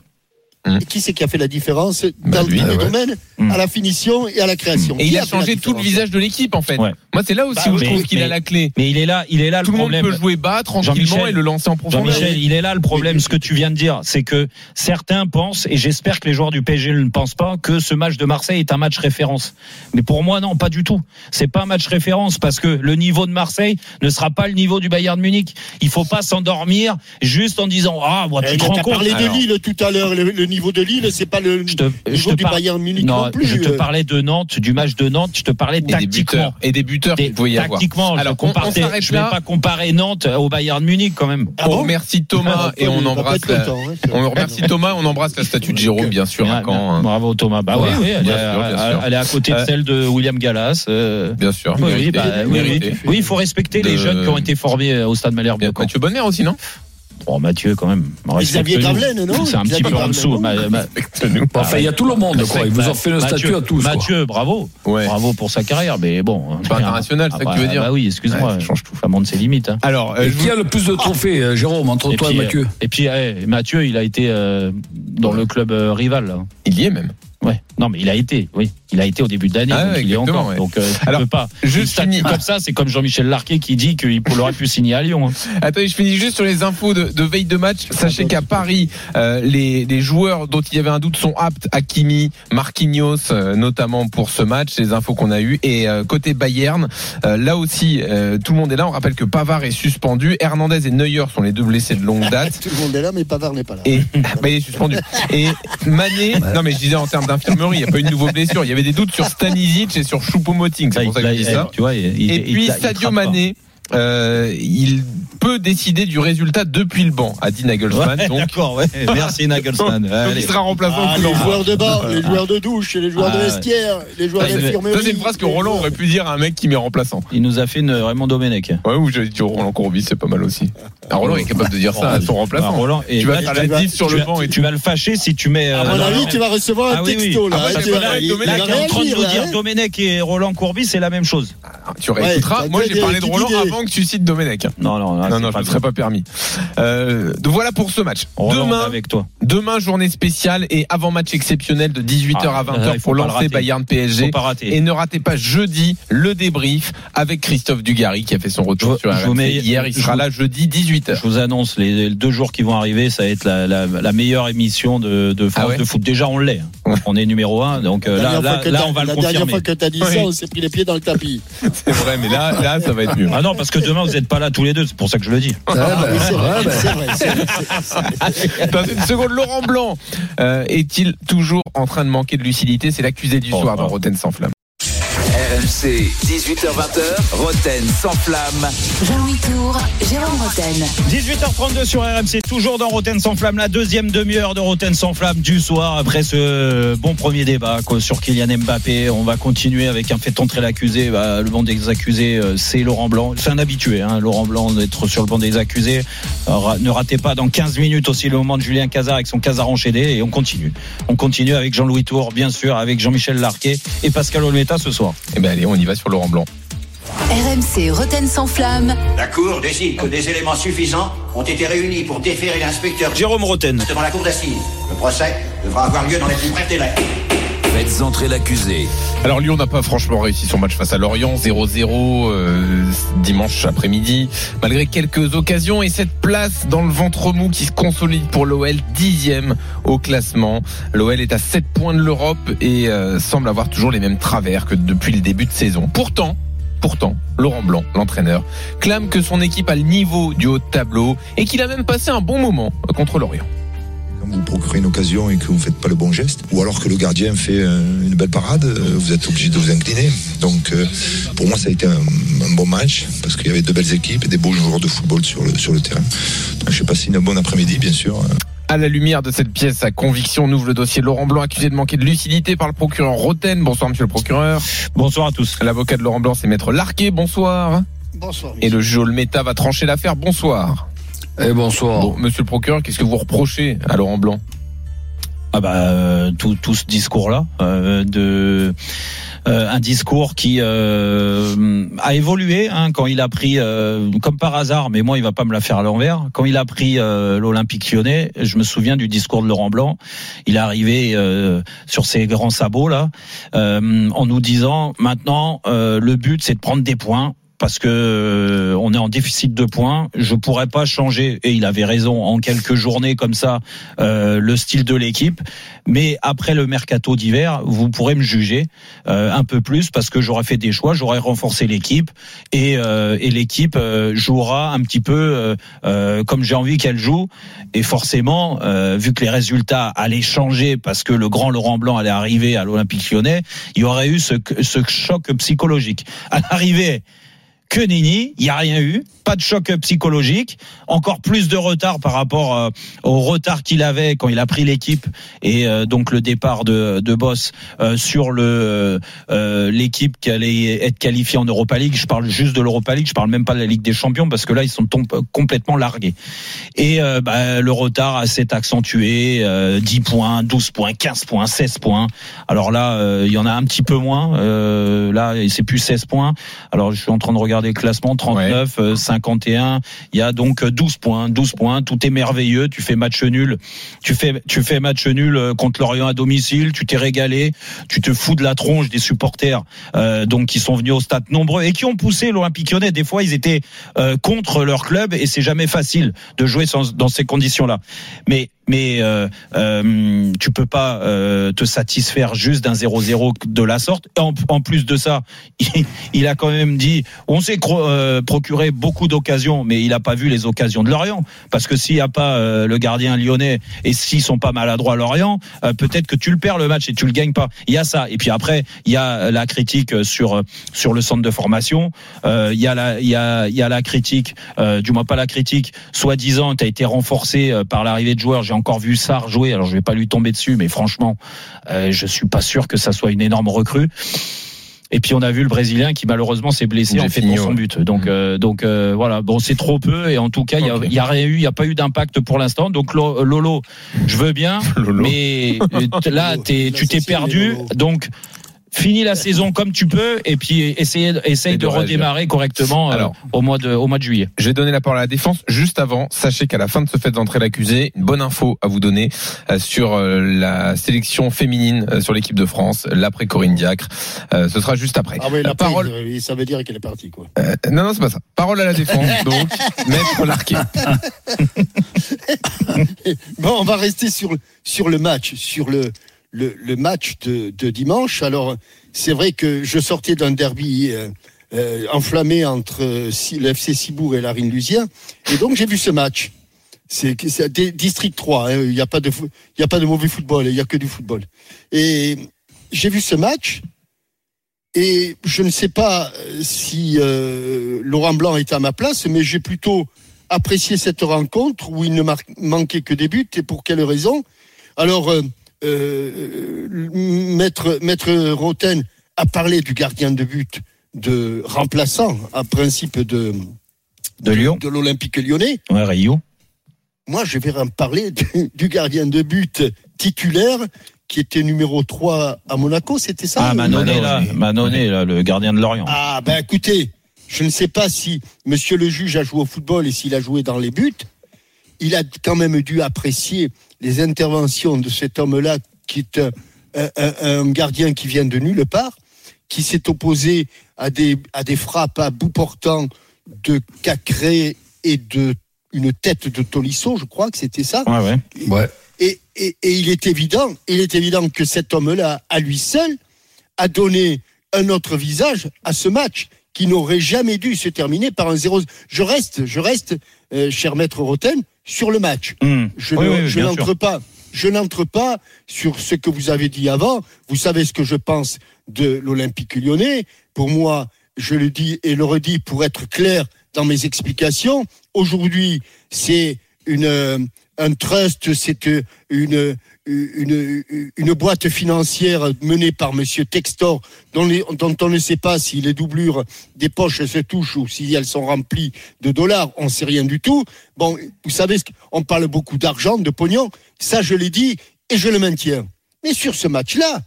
Et Qui c'est qui a fait la différence Bah, dans lui, tous les ouais. domaines, Mm. à la finition et à la création Et il a changé tout le visage de l'équipe en fait. Ouais. Moi c'est là aussi Bah où je trouve qu'il a la clé. Mais il est là, il est là Tout le le monde problème. peut jouer bas tranquillement et le lancer en profondeur. Jean-Michel, il est là le problème. Ce que tu viens de dire, c'est que certains pensent, et j'espère que les joueurs du PSG ne pensent pas, que ce match de Marseille est un match référence. Mais pour moi, non, pas du tout. C'est pas un match référence parce que le niveau de Marseille ne sera pas le niveau du Bayern Munich. Il faut pas s'endormir juste en disant ah, Eh, tu te mais rends compte. parlé de Alors, Lille tout à l'heure. Le, le niveau de Lille, c'est pas le Je te, je niveau te du par- Bayern Munich non, non, plus. je te euh. parlais de Nantes, du match de Nantes. Je te parlais Et des tactiquement. buteurs. Et des buteurs Des- qu'il pouvait y avoir. tactiquement, Alors, je, on- on compare- s'arrête je vais pas comparer Nantes au Bayern Munich quand même. Ah on bon remercie Thomas Ah, et on embrasse la, hein, on remercie Thomas, on embrasse la statue de Jérôme bien sûr à Ah, Caen. hein. Bravo Thomas. Bah Voilà. oui, oui, elle, Bien est, sûr, bien elle- sûr. elle est à côté de Euh, celle de William Gallas. euh, Bien sûr. Oui, bah, oui, il faut respecter les jeunes qui ont été formés euh, au stade Malherbe. Mathieu Bonner aussi non? Bon, Mathieu, quand même. Xavier. Gravelaine, non C'est un petit peu en dessous. non Ma- ma- Bon, enfin, il y a tout le monde, quoi. Ils vous ont fait le Mathieu- statut à tous. quoi. Mathieu, bravo. Ouais. Bravo pour sa carrière, mais bon. Pas international, c'est ça que tu veux bah, dire Bah oui, excuse-moi. Change tout. Ça monte ses limites. hein. Alors, euh, qui vous- a le plus de trophées, euh, Jérôme, entre Et toi et puis, Mathieu? euh, Et puis, eh, Mathieu, il a été euh, dans le club euh, rival. Là. il y est même. Ouais. Non, mais il a été, oui. Il a été au début de l'année, Ah donc ouais, il est encore. ouais. Donc, euh, Alors, pas. juste Une statue fini- comme ça, c'est comme Jean-Michel Larquet qui dit qu'il aurait pu signer à Lyon. hein. Attendez, je finis juste sur les infos de, de veille de match. Sachez qu'à Paris, euh, les, les joueurs dont il y avait un doute sont aptes. Hakimi, Marquinhos, euh, notamment pour ce match. Les infos qu'on a eues. Et euh, côté Bayern, euh, là aussi, euh, tout le monde est là. On rappelle que Pavard est suspendu. Hernandez et Neuer sont les deux blessés de longue date. Tout le monde est là, mais Pavard n'est pas là. Et bah, il est suspendu. Et Mané, non mais je disais en termes d'infirmerie, il n'y a pas eu de nouveau blessure. Il y avait des doutes sur Stanisic et sur Choupo-Moting. C'est pour ça que je dis ça. Tu vois, il- il- Et il- puis il- Sadio pas. Euh, il peut décider du résultat depuis le banc, a dit Nagelsmann. Ouais, donc, D'accord, ouais. Merci Nagelsmann. donc il sera remplaçant Ah, les joueurs de banc, les joueurs de douche, les joueurs de Ah, ouais. vestiaire, les joueurs d'infirmerie. Ça c'est une phrase que Roland aurait pu dire à un mec qui met remplaçant. Il nous a fait une Raymond Domenech. Ouais, ou j'avais dit Roland Courbis, c'est pas mal aussi. Ah, Roland est capable de dire ça à son Ah, remplaçant. Roland, et Tu vas là, faire la vas- 10 sur tu le vas- banc et tu vas le fâcher si tu mets. À euh, mon dans- avis, tu vas recevoir un Ah texto là. Il- est en train de nous dire. Domenech et Roland Courbis, c'est la même chose. Tu réécouteras. Moi j'ai parlé de Roland idées. Avant que tu cites Domenech. Non, non, Non, non, je ne serais pas permis. Euh, donc voilà pour ce match. Roland, Demain, avec toi. demain journée spéciale et avant match exceptionnel de 18h à Ah, 20h il faut pour lancer. Bayern PSG. Et ne ratez pas jeudi le débrief avec Christophe Dugarry qui a fait son retour Je- sur mets- hier. Il je sera vous- là jeudi 18h. Je vous annonce les, les deux jours qui vont arriver, ça va être la, la, la meilleure émission de, de France Ah ouais de foot. Déjà, on l'est. hein. Ouais. On est numéro un, donc euh, La là, dernière là, on va le La dernière confirmer. fois que tu as dit Oui. ça, on s'est pris les pieds dans le tapis. C'est vrai, mais là, là, ça va être mieux. Ah non, parce que demain vous n'êtes pas là tous les deux, c'est pour ça que je le dis. Ah, c'est vrai, vrai, vrai, Dans une seconde, Laurent Blanc euh, est-il toujours en train de manquer de lucidité? C'est l'accusé du Oh, soir oh. dans Roten sans flamme. RMC, 18h20h, Roten sans flamme. Jean-Louis Tour, Jérôme Roten. 18h32 sur RMC, toujours dans Roten sans flamme, la deuxième demi-heure de Roten sans flamme du soir après ce bon premier débat quoi, sur Kylian Mbappé. On va continuer avec un fait entrer l'accusé. Bah, le banc des accusés, euh, c'est Laurent Blanc. C'est un habitué, hein, Laurent Blanc, d'être sur le banc des accusés. Alors, ne ratez pas dans 15 minutes aussi le moment de Julien Cazard avec son Cazard enchaîné et on continue. On continue avec Jean-Louis Tour, bien sûr, avec Jean-Michel Larquet et Pascal Olmeta ce soir. Eh ben allez, on y va sur Laurent Blanc. RMC Roten sans flamme. La Cour décide que des éléments suffisants ont été réunis pour déférer l'inspecteur Jérôme Roten. devant la Cour d'assises. Le procès devra avoir lieu dans les plus brefs délais. Faites entrer l'accusé. Alors Lyon n'a pas franchement réussi son match face à Lorient, 0-0 euh, dimanche après-midi, malgré quelques occasions et cette place dans le ventre mou qui se consolide pour l'OL, dixième au classement. L'OL est à 7 points de l'Europe et euh, semble avoir toujours les mêmes travers que depuis le début de saison. Pourtant, Pourtant, Laurent Blanc, l'entraîneur, clame que son équipe a le niveau du haut de tableau et qu'il a même passé un bon moment contre Lorient. Quand vous procurez une occasion et que vous ne faites pas le bon geste, ou alors que le gardien fait euh, une belle parade, euh, vous êtes obligé de vous incliner. Donc euh, pour moi ça a été un, un bon match, parce qu'il y avait de belles équipes et des beaux joueurs de football sur le, sur le terrain. Donc, J'ai passé une bonne après-midi bien sûr. À la lumière de cette pièce à conviction, on ouvre le dossier Laurent Blanc accusé de manquer de lucidité par le procureur Roten. Bonsoir monsieur le procureur. Bonsoir à tous. L'avocat de Laurent Blanc c'est maître Larquet. Bonsoir. Bonsoir. Et le juge Olmeta va trancher l'affaire. Bonsoir. Et bonsoir. Bon, monsieur le procureur, qu'est-ce que vous reprochez à Laurent Blanc? Ah bah euh, tout, tout ce discours-là, euh, de euh, un discours qui euh, a évolué hein, quand il a pris, euh, comme par hasard, mais moi il va pas me la faire à l'envers. Quand il a pris euh, l'Olympique Lyonnais, je me souviens du discours de Laurent Blanc. Il est arrivé euh, sur ses grands sabots là, euh, en nous disant maintenant euh, le but c'est de prendre des points. Parce que euh, on est en déficit de points. Je pourrais pas changer, et il avait raison, en quelques journées comme ça, euh, le style de l'équipe. Mais après le mercato d'hiver, vous pourrez me juger euh, un peu plus parce que j'aurais fait des choix, j'aurais renforcé l'équipe et, euh, et l'équipe euh, jouera un petit peu euh, comme j'ai envie qu'elle joue. Et forcément, vu que les résultats allaient changer parce que le grand Laurent Blanc allait arriver à l'Olympique Lyonnais, il y aurait eu ce, ce choc psychologique. À l'arrivée, que Nini, il n'y a rien eu, pas de choc psychologique, encore plus de retard par rapport euh, au retard qu'il avait quand il a pris l'équipe et euh, donc le départ de, de Boss euh, sur le euh, l'équipe qui allait être qualifiée en Europa League. Je parle juste de l'Europa League, je parle même pas de la Ligue des Champions parce que là ils sont complètement largués. Et bah, le retard s'est accentué, euh, 10 points, 12 points, 15 points, 16 points. Alors là, il y en a un petit peu moins. Là, c'est plus 16 points. Alors je suis en train de regarder le classement 39, euh, 51. Il y a donc 12 points, 12 points. Tout est merveilleux. Tu fais match nul. Tu fais tu fais match nul euh, contre Lorient à domicile. Tu t'es régalé. Tu te fous de la tronche des supporters euh, donc qui sont venus au stade nombreux et qui ont poussé l'Olympique Lyonnais. Des fois, ils étaient euh, contre leur club et c'est jamais facile de jouer sans- dans ces conditions-là. Mais mais euh, euh, tu peux pas euh, te satisfaire juste d'un 0-0 de la sorte. En, plus de ça, il, a quand même dit, on s'est euh, procuré beaucoup d'occasions, mais il a pas vu les occasions de Lorient, parce que s'il y a pas euh, le gardien lyonnais et s'ils sont pas maladroits à Lorient, euh, peut-être que tu le perds le match et tu le gagnes pas. Il y a ça. Et puis après, il y a la critique sur sur le centre de formation. Il y a la il y a il y a la critique, du moins pas la critique, soi-disant tu été renforcé par l'arrivée de joueurs. Encore vu Sarr jouer, alors je vais pas lui tomber dessus, mais franchement, euh, je suis pas sûr que ça soit une énorme recrue. Et puis on a vu le Brésilien qui malheureusement s'est blessé en fait pour son but. Donc euh, donc euh, voilà, bon c'est trop peu et en tout cas il y a, il y a rien eu, il y a pas eu d'impact pour l'instant. Donc Lo- Lolo, je veux bien, mais euh, là t'es, tu t'es perdu. Donc finis la saison comme tu peux et puis essaye essaye Et de redémarrer correctement euh, au mois de au mois de juillet. Je vais donner la parole à la défense. Juste avant, sachez qu'à la fin de ce fait d'entrée l'accusé, une bonne info à vous donner euh, sur euh, la sélection féminine sur l'équipe de France, l'après Corinne Diacre. Euh, ce sera juste après. Ah oui, la parole. parole. Ça veut dire qu'elle est partie, quoi. Euh, non, non, c'est pas ça. Parole à la défense, donc, maître Larquet. Bon, on va rester sur, sur le match, sur le, le, le match de, de dimanche. Alors, c'est vrai que je sortais d'un derby euh, euh, enflammé entre euh, le Cibourg et la Lusien. Et donc, j'ai vu ce match. C'est District 3. hein. Il n'y a, pas de y a pas de mauvais football, il n'y a que du football. Et j'ai vu ce match. Et je ne sais pas euh, si euh, Laurent Blanc était à ma place, mais j'ai plutôt apprécié cette rencontre où il ne manquait que des buts. Et pour quelle raison? Alors, euh, Maître, Maître Roten a parlé du gardien de but de remplaçant à principe de, De Lyon. de l'Olympique lyonnais. Ouais, Rio. Moi, je vais en parler du, du gardien de but titulaire qui était numéro 3 à Monaco, c'était ça? Ah Manoné là, là, le gardien de Lorient. Ah, ben écoutez, je ne sais pas si monsieur le juge a joué au football et s'il a joué dans les buts. Il a quand même dû apprécier les interventions de cet homme-là, qui est un, un- un- un gardien qui vient de nulle part, qui s'est opposé à des, à des frappes à bout portant de Cacré et de une tête de Tolisso, je crois que c'était ça. Ouais ouais. Ouais. Et, et, et il est évident, il est évident que cet homme-là, à lui seul, a donné un autre visage à ce match qui n'aurait jamais dû se terminer par un 0. Je reste, je reste, euh, cher maître Roten, sur le match. Hum. Je Oui, ne- oui, je bien n'entre pas, je n'entre pas sur ce que vous avez dit avant. Vous savez ce que je pense de l'Olympique Lyonnais. Pour moi, je le dis et le redis pour être clair dans mes explications. Aujourd'hui, c'est une euh, un trust, c'est euh, une une, une boîte financière menée par Monsieur Textor, dont, les- dont on ne sait pas si les doublures des poches se touchent ou si elles sont remplies de dollars, on ne sait rien du tout. Bon, vous savez, on parle beaucoup d'argent, de pognon, ça je l'ai dit et je le maintiens. Mais sur ce match-là,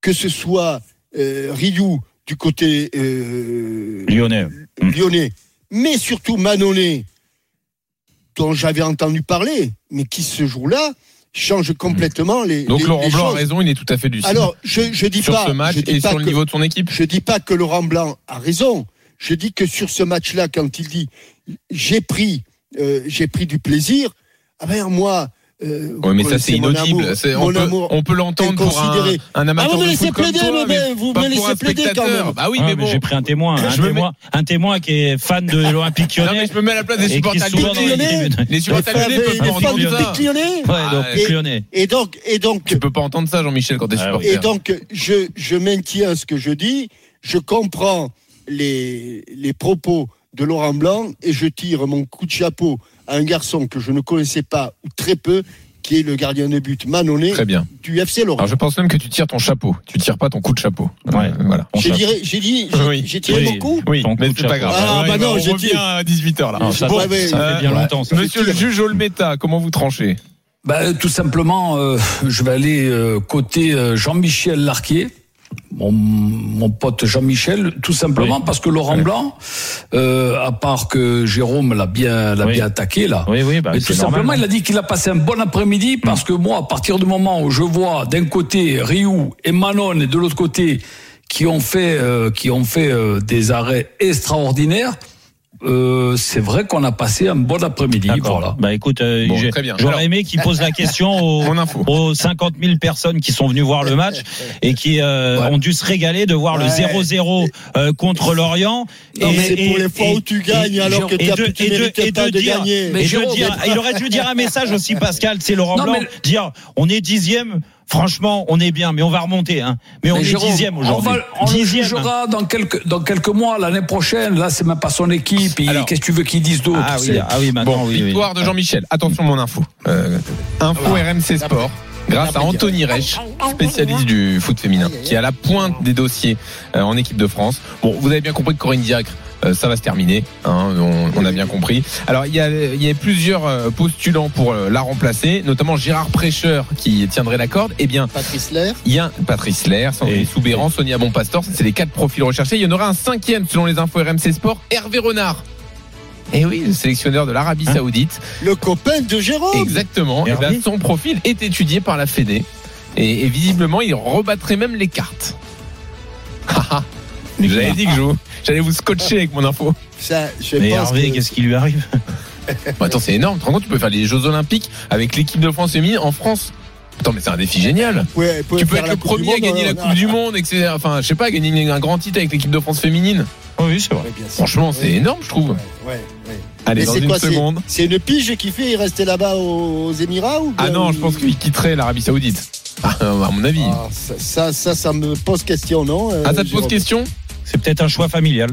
que ce soit euh, Ryu du côté euh, Lyonnais. lyonnais, mais surtout Manonnet, dont j'avais entendu parler, mais qui ce jour-là change complètement les. Donc les- Laurent les Blanc a raison, il est tout à fait lucide. Alors, je, je dis sur pas ce match je dis et pas sur le que- niveau de son équipe. Je dis pas que Laurent Blanc a raison. Je dis que sur ce match-là, quand il dit j'ai pris, euh, j'ai pris du plaisir, ah ben moi. Euh, Ouais, mais ça c'est inaudible. On peut, on peut l'entendre pour un, un amateur Ah, vous me de laissez plaider, toi, mais vous me laissez plaider quand même. Bah oui, Ah, mais bon. J'ai pris un témoin, un témoin, un témoin qui est fan de l'Olympique Non, lyonnais. mais je me mets à la place des supporters lyonnais. Les supporters lyonnais peuvent les pas entendre ça. Pic Lyonnais Ouais, Ah, donc et- lyonnais. Et donc, et donc, Tu peux pas entendre ça, Jean-Michel, quand t'es Ah oui. supporter. Et donc, je, je maintiens ce que je dis. Je comprends les, les propos de Laurent Blanc et je tire mon coup de chapeau à un garçon que je ne connaissais pas ou très peu, qui est le gardien de but Manonnet Très bien. du FC Laurent. Alors je pense même que tu tires ton chapeau. Tu tires pas ton coup de chapeau. Ouais. Euh, voilà. J'ai dit, j'ai dit, j'ai tiré Oui. mon coup. Oui, Ton mais c'est pas grave. Ah, Ouais, bah non, on j'ai revient dit- à 18h là. Non, ça, Bon, ça, ouais, ça fait bien Ouais. longtemps. ça. Monsieur le juge Olmeta, comment vous tranchez? Ben, tout simplement, euh, je vais aller euh, côté euh, Jean-Michel Larquier. Mon, mon pote Jean-Michel, tout simplement Oui. parce que Laurent. Blanc, euh, à part que Jérôme l'a bien, l'a Oui. bien attaqué là, Oui, oui, bah, mais tout normal, simplement, hein. il a dit qu'il a passé un bon après-midi parce que moi, à partir du moment où je vois d'un côté Rioux et Manon et de l'autre côté qui ont fait, euh, qui ont fait euh, des arrêts extraordinaires, euh, c'est vrai qu'on a passé un bon après-midi. Voilà. Bah écoute, euh, Bon, j'aurais aimé qu'il pose la question aux, aux 50 000 personnes qui sont venues voir le match et qui euh, Ouais. ont dû se régaler de voir le Ouais. 0-0 euh, contre l'Orient. Non, Et- mais et- pour les fois et- où tu gagnes et- alors que tu as- de- de- pas de de dire- gagner. Mais et de dire- il aurait dû dire un message aussi, Pascal, c'est Laurent Non, Blanc, mais- dire on est dixième, franchement, on est bien, mais on va remonter. Hein. Mais, on Mais est Jérôme, dixième on, aujourd'hui. va- on le Dixième. hein. jugera dans quelques, dans quelques mois, l'année prochaine. Là, c'est même pas son équipe. Alors- Qu'est-ce que tu veux qu'ils disent d'autre Ah oui, ah oui, maintenant, Bon, oui, oui. victoire de Jean-Michel. Attention mon info. Euh, info RMC Sport. Grâce à Anthony Reich, spécialiste du foot féminin, qui est à la pointe des dossiers euh, en équipe de France. Bon, vous avez bien compris que Corinne Diacre, ça va se terminer. hein, on, on a bien compris. Alors, il y a, il y a plusieurs euh, postulants pour euh, la remplacer, notamment Gérard Prêcheur qui tiendrait la corde. Eh bien, Patrice Lair. il y a Patrice Lair, Sandrine Soubéran, Sonia Bonpastor, c'est les quatre profils recherchés. Il y en aura un cinquième selon les infos RMC Sport, Hervé Renard. Et oui, le sélectionneur de l'Arabie Hein Saoudite. Le copain de Jérôme. Exactement. Et Hervé ben, son profil est étudié par la Fédé. Et, et visiblement, il rebattrait même les cartes. Haha. J'avais dit que je- j'allais vous scotcher avec mon info. Ça, je Mais pense Hervé, que- qu'est-ce qui lui arrive? Attends, c'est énorme. Tu te rends compte, tu peux faire les Jeux Olympiques avec l'équipe de France féminine en France. Attends, mais c'est un défi génial. Ouais, Tu peux faire être la le premier à gagner la euh, Coupe du Monde, etc. Enfin, je sais pas, gagner un grand titre avec l'équipe de France féminine. Oui, c'est vrai. ouais. Franchement, c'est Ouais. énorme, je trouve. Ouais, ouais. Allez, Mais dans c'est une quoi, seconde. C'est une pige qui fait rester là-bas aux Émirats ou Ah non, je pense qu'il quitterait l'Arabie Saoudite. Ah, à mon avis. Ah, ça, ça, ça, ça me pose question, non euh, Ah, ça te pose question? C'est peut-être un choix familial.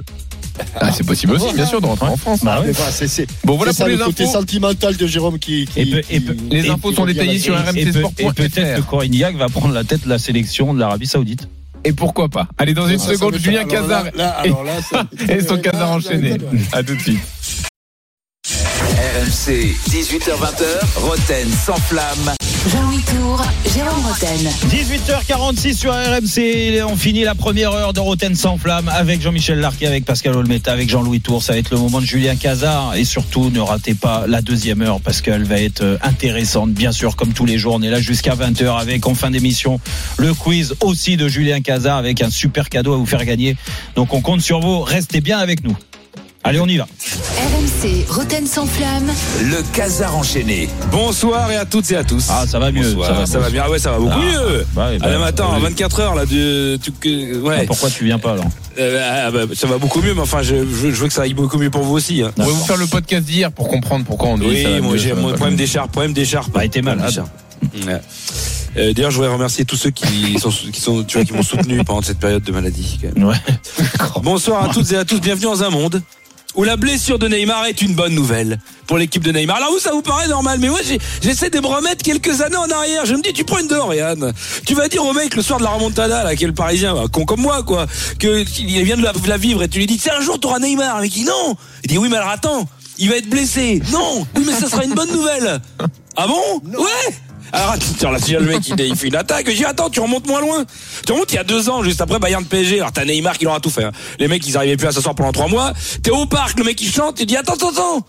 Ah, c'est possible aussi, bien sûr, de rentrer en France. Bah Mais voilà, c'est- c'est- Bon, voilà c'est ça pour les le côté sentimental de Jérôme qui. qui- Et peu- et qui- peu- Les infos sont détaillées sur Et, RMC et peut- Sport.fr. et peut-être que Corignac va prendre la tête de la sélection de l'Arabie Saoudite. Et pourquoi pas? Allez, dans une ça seconde, Julien Cazard là, et son Cazard enchaîné. À tout de suite. RMC, 18h20h, Roten sans flamme. Jean-Louis Tour, Jérôme Roten. 18h46 sur RMC. On finit la première heure de Roten sans flamme avec Jean-Michel Larquet, avec Pascal Olmeta, avec Jean-Louis Tour. Ça va être le moment de Julien Cazard. Et surtout, ne ratez pas la deuxième heure parce qu'elle va être euh, intéressante. Bien sûr, comme tous les jours, on est là jusqu'à 20h avec en fin d'émission le quiz aussi de Julien Cazard avec un super cadeau à vous faire gagner. Donc on compte sur vous. Restez bien avec nous. Allez, on y va. RMC, Roten sans flamme. Le casar enchaîné. Bonsoir et à toutes et à tous. Ah, ça va mieux. Bonsoir, Ça va, ça va bien. Ah ouais, ça va beaucoup Ah, mieux. bah ouais, bah, ah, là, mais attends, oui. 24 heures là de tu- que- Ah, ouais. Pourquoi tu viens pas alors Euh, ah, bah, ça va beaucoup mieux, mais enfin, je, je, je veux que ça aille beaucoup mieux pour vous aussi. hein. On va vous faire le podcast d'hier pour comprendre pourquoi on dit Oui, ça va moi j'ai mon problème d'écharpe, problème d'écharpe. Bah, été. Ouais. Euh, D'ailleurs, je voudrais remercier tous ceux qui sont, qui sont, tu vois, qui m'ont soutenu pendant cette période de maladie. quand même. Ouais. Bonsoir à toutes et à tous, bienvenue dans un monde où la blessure de Neymar est une bonne nouvelle pour l'équipe de Neymar. Alors vous, ça vous paraît normal, mais moi j'essaie de me remettre quelques années en arrière. Je me dis, tu prends une DeLorean, tu vas dire au mec le soir de la remontada, là, qui est le Parisien, bah, con comme moi, quoi, que il vient de la, de la vivre et tu lui dis, c'est un jour t'auras Neymar, mais il dit non. Il dit oui, mais alors attends, il va être blessé. Non, oui, mais ça sera une bonne nouvelle. Ah bon? Ouais. Alors attends, là, si le mec il, il fait une attaque, je dis attends, tu remontes moins loin. Tu remontes il y a deux ans, juste après Bayern de PSG. Alors t'as Neymar qui leur a tout fait. hein. Les mecs ils arrivaient plus à s'asseoir pendant trois mois. T'es au parc, le mec il chante, il dit attends, attends, attends.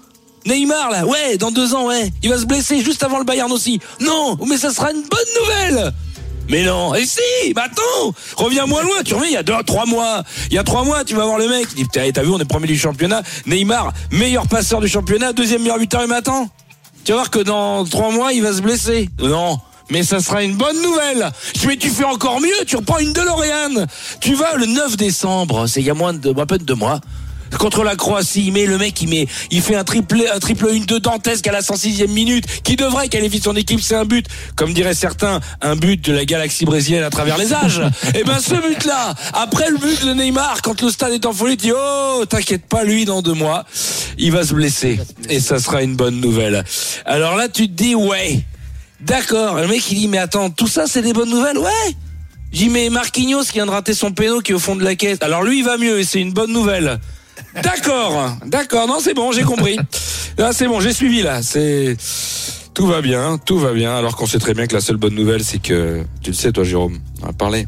Neymar là, ouais, dans deux ans, ouais, il va se blesser juste avant le Bayern aussi. Non, mais ça sera une bonne nouvelle. Mais non. Et si, bah attends, reviens moins loin. Tu reviens il y a deux, trois mois. Il y a trois mois, tu vas voir le mec. Il dit, Putain, t'as vu, on est premier du championnat. Neymar, meilleur passeur du championnat, deuxième meilleur buteur. Et maintenant, tu vas voir que dans trois mois, il va se blesser. Non. Mais ça sera une bonne nouvelle. Mais tu fais encore mieux, tu reprends une DeLorean. Tu vas le 9 décembre, c'est il y a moins de, à peine deux mois. Contre la Croatie, il met le mec, il met, il fait un triple, un triple une de dantesque à la 106e minute, qui devrait qualifier son équipe, c'est un but, comme diraient certains, un but de la galaxie brésilienne à travers les âges. Et ben ce but-là, après le but de Neymar, quand le stade est en folie, dis oh, t'inquiète pas, lui dans deux mois, il va se blesser, et ça sera une bonne nouvelle. Alors là, tu te dis ouais, d'accord. Le mec il dit mais attends, tout ça c'est des bonnes nouvelles, ouais. Dit mais Marquinhos qui vient de rater son péno qui est au fond de la caisse. Alors lui il va mieux et c'est une bonne nouvelle. D'accord, d'accord, non c'est bon, j'ai compris. Là c'est bon, j'ai suivi là. C'est tout va bien, tout va bien. Alors qu'on sait très bien que la seule bonne nouvelle c'est que tu le sais toi Jérôme, on a parlé.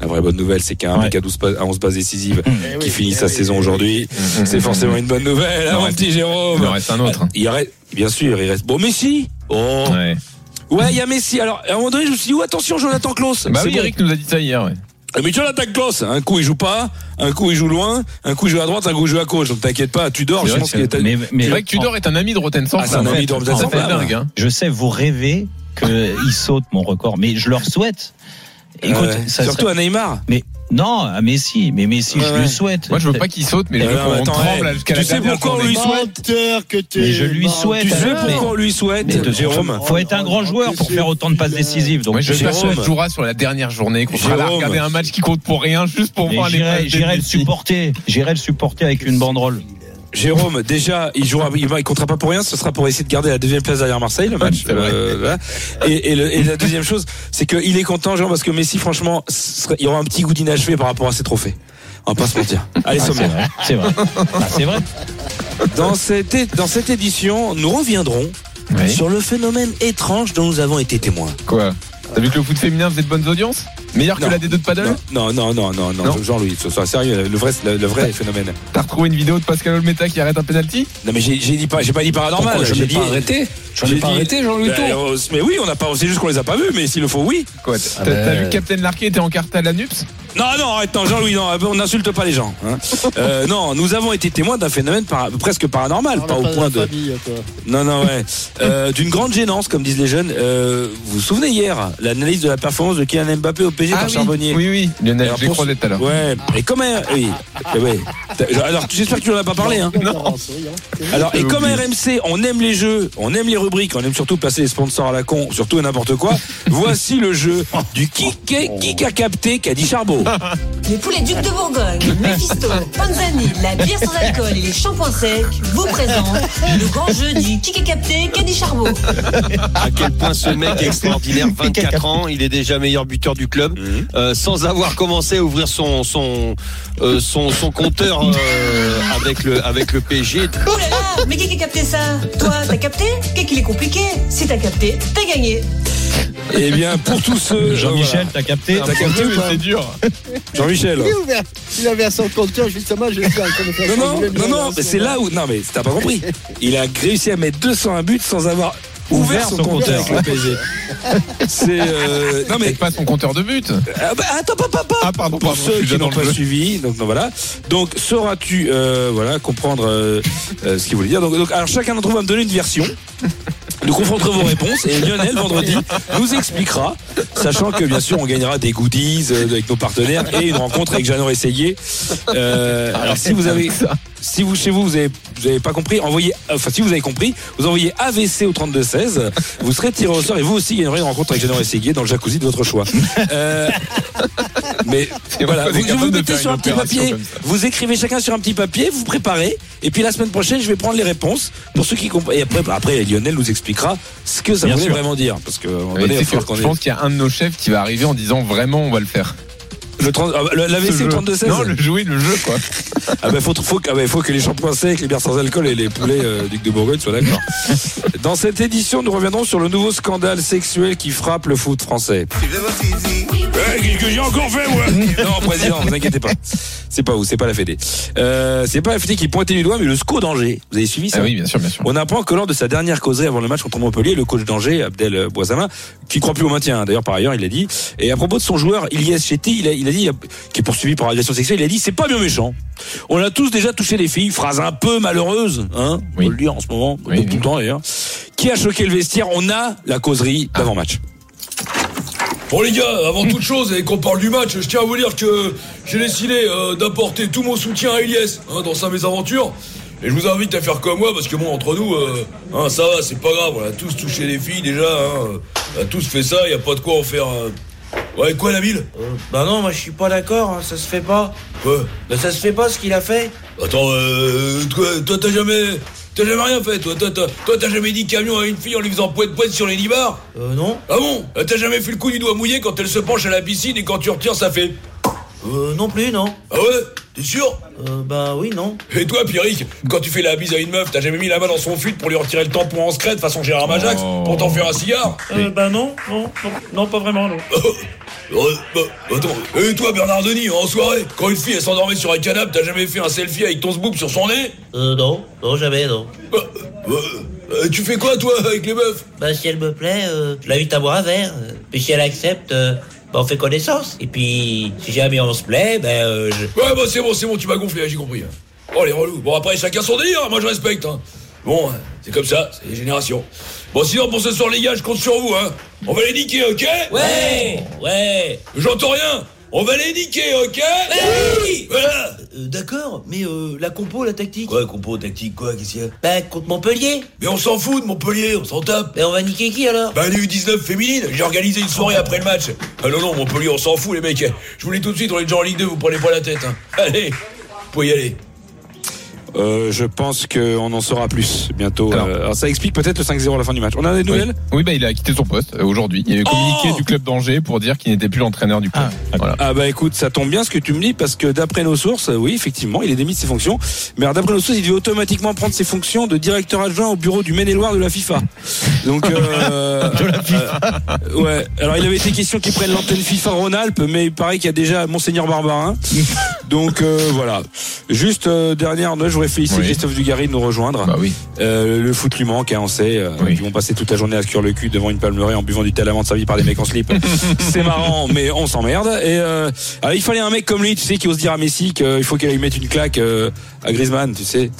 La vraie bonne nouvelle, c'est qu'un mec à 12 pas- à 11 passes décisives qui finit sa saison aujourd'hui, c'est forcément une bonne nouvelle, hein, mon petit Jérôme. Il en reste un autre. hein. Il reste, bien sûr, il reste. Bon, Messi. Oh. Ouais. Ouais, il y a Messi. Alors, à un moment donné, je me suis dit, oh, attention, Jonathan Klaus. Bah oui, bon. Eric nous a dit ça hier. Ouais. Mais Jonathan Klaus, un coup il joue pas, un coup il joue loin, un coup il joue à droite, un coup il joue à gauche. Donc t'inquiète pas, tu dors. C'est Je pense que- qu'il est. Mais, mais C'est vrai que Tudor est un ami de Roten sans Ah, c'est un ami de dingue. Hein. je sais, vous rêvez qu'il saute mon record, mais je leur souhaite. Écoute, Euh, ça surtout serait- à Neymar. mais non, à Messi, mais Messi, Ouais, je ouais. lui souhaite. Moi, je veux pas qu'il saute, mais je veux qu'on tremble jusqu'à tu la sais dernière pourquoi on lui souhaite que t'es. Mais je lui souhaite. Tu sais pourquoi on lui souhaite, Jérôme faut être un grand joueur pour faire autant de passes décisives. Donc je Jérôme, jouera sur la dernière journée, qu'on sera là regarder un match qui compte pour rien, juste pour mais voir les j'irai le supporter. J'irai le supporter avec une banderole. Jérôme, déjà, il jouera, il, il comptera pas pour rien. Ce sera pour essayer de garder la deuxième place derrière Marseille, le match. Euh, et, et le- et la deuxième chose, c'est qu'il est content, Jérôme, parce que Messi, franchement, il y aura un petit goût d'inachevé par rapport à ses trophées. On va pas se mentir. Allez, Ah, c'est vrai. C'est vrai. Ah. Dans cette, é- dans cette édition, nous reviendrons Oui. sur le phénomène étrange dont nous avons été témoins. Quoi? T'as vu que le foot féminin faisait de bonnes audiences? Meilleur que la D2 de paddle Non, non, non, non, non, Non. Jean-Louis, ce soit sérieux, le vrai, le, le vrai phénomène. T'as retrouvé une vidéo de Pascal Olmeta qui arrête un penalty? Non, mais j'ai dit pas, j'ai pas dit paranormal. J'ai ai dit- pas arrêté? J'en j'ai ai pas dit- arrêté, Jean-Louis Ben, Tour. euh, Mais oui, on n'a pas, c'est juste qu'on les a pas vus, mais s'il le faut, oui. Quoi T'as Ah t'as ben- vu que Captain Larquet était en carte à la NUPS? Non, non, arrête, non, Jean-Louis, non, on n'insulte pas les gens. hein. Euh, non, nous avons été témoins d'un phénomène para- presque paranormal, pas au pas point de de. famille, toi. Non, non, ouais. Euh, D'une grande gênance, comme disent les jeunes. Euh, vous vous souvenez hier, l'analyse de la performance de Kylian Mbappé au PSG par Ah oui, Charbonnier oui, oui, Lionel, pour- croisé tout à l'heure. Ouais, et comme un- oui, ouais. Alors, j'espère que tu n'en as pas parlé, hein. Non. Alors, et comme. RMC, on aime les jeux, on aime les on aime surtout placer les sponsors à la con, surtout n'importe quoi. Voici le jeu du qui, qui, qui a capté qu'a dit Charbot. Les poulets Duc de Bourgogne, Mephisto, Panzani, la bière sans alcool et les shampoings secs vous présentent le grand jeu du qui est capté, Caddy Charbot. à quel point ce mec est extraordinaire, 24 ans, il est déjà meilleur buteur du club, euh, sans avoir commencé à ouvrir son son euh, son, son compteur euh, avec le avec le PSG. Oh là là, mais qui a capté ça? Toi, t'as capté? Qu'est-ce qu'il est compliqué Si t'as capté, t'as gagné. Eh bien, pour tous ceux. Jean-Michel, t'as capté T'as capté ou pas C'est dur. Jean-Michel. Il avait à son compteur, justement, je Non, non, non, non, mais c'est là où. Non, mais t'as pas compris. Il a réussi à mettre 201 buts sans avoir ouvert son, compteur avec le PSG. C'est. euh, Non, mais. Pas son compteur de but. Ah bah, attends, pas, pas, pas. Ah, pardon, Pour pardon, je ceux suis qui déjà n'ont dans le pas jeu. suivi, donc, voilà. Donc sauras-tu euh, voilà comprendre euh, euh, ce qu'il voulait dire. Donc, donc, alors chacun d'entre vous va me donner une version. Nous confronterons vos réponses et Lionel vendredi nous expliquera, sachant que bien sûr on gagnera des goodies avec nos partenaires et une rencontre avec Jeannot Essayé. Euh, alors si vous avez, si vous chez vous vous avez, vous avez pas compris, envoyez, enfin si vous avez compris, vous envoyez AVC au 32 16. Vous serez tiré au sort et vous aussi gagnerez une rencontre avec Jeannot Essayé dans le jacuzzi de votre choix. Euh, mais voilà, vous, vous mettez sur un petit papier, vous écrivez chacun sur un petit papier, vous préparez, et puis la semaine prochaine, je vais prendre les réponses pour ceux qui comprennent. Et après, bah, après, Lionel nous expliquera ce que ça Bien voulait sûr. vraiment dire, parce que donné, falloir qu'on je pense qu'il y a un de nos chefs qui va arriver en disant vraiment on va le faire. Le 30 ah, le- l'AVC jeu. 32 16 Non, le jeu, oui, le jeu, quoi. Ah bah faut, faut, que- ah bah, faut que les shampoings secs, les bières sans alcool et les poulets euh, Duc de Bourgogne soient d'accord. Dans cette édition, nous reviendrons sur le nouveau scandale sexuel qui frappe le foot français. Eh, Qu'est-ce que j'ai encore fait, moi Non, président, vous inquiétez pas. C'est pas vous, c'est pas la Fédé. Euh, c'est pas la Fédé qui pointait du doigt, mais le SCO d'Angers. Vous avez suivi ça Ah oui, bien sûr, bien sûr. On apprend que lors de sa dernière causerie avant le match contre Montpellier, le coach d'Angers, Abdel Boisama, qui croit plus au maintien, hein, d'ailleurs par ailleurs, il l'a dit. Et à propos de son joueur, Ilyes Chetty, il a, il a dit, qui est poursuivi pour agression sexuelle, il a dit, c'est pas bien méchant. On a tous déjà touché des filles, phrase un peu malheureuse, hein, on peut le dire en ce moment, tout le temps d'ailleurs. Qui a choqué le vestiaire? On a la causerie d'avant-match. Bon les gars, avant toute chose et qu'on parle du match, je tiens à vous dire que j'ai décidé euh, d'apporter tout mon soutien à Elias hein, dans sa mésaventure. Et je vous invite à faire comme moi parce que bon entre nous, euh, hein, ça va, c'est pas grave, on a tous touché les filles déjà, hein, on a tous fait ça, y a pas de quoi en faire. euh. Ouais quoi la ville Bah non, moi je suis pas d'accord, hein, ça se fait pas. Quoi Bah ça se fait pas ce qu'il a fait. Attends, euh, toi toi, t'as jamais, t'as jamais rien fait, toi, toi t'as toi, t'as jamais dit camion à une fille en lui faisant poète poète sur les nibards Euh non Ah bon Euh, T'as jamais fait le coup du doigt mouillé quand elle se penche à la piscine et quand tu retires ça fait Euh non plus, non. Ah ouais T'es sûr Euh bah oui, non. Et toi, Pierrick, quand tu fais la bise à une meuf, t'as jamais mis la main dans son fut pour lui retirer le tampon en secrète façon Gérard Majax pour t'en faire un cigare Euh bah non, non, non, non pas vraiment, non. Euh, bah, attends, et toi, Bernard Denis, en soirée, quand une fille elle s'endormait sur un canapé, t'as jamais fait un selfie avec ton zboob sur son nez? Euh non, non jamais, non. Euh, Tu fais quoi, toi, avec les meufs? Bah si elle me plaît, euh, je l'invite à boire un verre. Puis si elle accepte, euh, bah on fait connaissance. Et puis si jamais on se plaît, ben euh, je... Ouais, bah c'est bon, c'est bon, tu m'as gonflé, hein, j'ai compris. hein. Oh, les relous. Bon, après, chacun son délire, hein, moi je respecte. Hein. Bon, c'est comme ça, c'est les générations. Bon, sinon, pour ce soir, les gars, je compte sur vous, hein. On va les niquer, ok? Ouais Ouais J'entends rien On va les niquer, ok Oui Voilà Euh, D'accord, mais euh, la compo, la tactique Quoi, compo, tactique, quoi, qu'est-ce qu'il y a Bah contre Montpellier Mais on s'en fout de Montpellier, on s'en tape Mais on va niquer qui alors Bah les U19 féminines, j'ai organisé une soirée après le match. Ah non, non, Montpellier, on s'en fout les mecs. Je vous dis tout de suite, on est déjà en Ligue 2, vous prenez pas la tête. Hein. Allez, vous pouvez y aller. Euh, je pense qu'on en saura plus bientôt. Alors, alors ça explique peut-être le 5-0 à la fin du match. On a des nouvelles? Oui, bah, il a quitté son poste euh, aujourd'hui. Il y a eu communiqué du club d'Angers pour dire qu'il n'était plus l'entraîneur du club. Voilà. Ah bah écoute, ça tombe bien ce que tu me dis parce que d'après nos sources, euh, oui effectivement, il est démis de ses fonctions. Mais d'après nos sources, il devait automatiquement prendre ses fonctions de directeur adjoint au bureau du Maine-et-Loire de la FIFA. Donc euh, De la FIFA. euh, ouais. Alors il avait été question qu'il prenne l'antenne FIFA Rhône-Alpes, mais il paraît qu'il y a déjà Monseigneur Barbarin. Donc euh, voilà. Juste euh, dernière je voudrais féliciter Oui. Christophe Dugarry de nous rejoindre. Bah oui. Euh, le foot lui manque, hein, on sait. Euh, Ils vont passer toute la journée à se cuire le cul devant une palmeraie en buvant du thé à la menthe servi par des mecs en slip. C'est marrant, mais on s'emmerde. Et euh, alors, il fallait un mec comme lui, tu sais, qui ose dire à Messi qu'il faut qu'il aille mettre une claque à Griezmann, tu sais,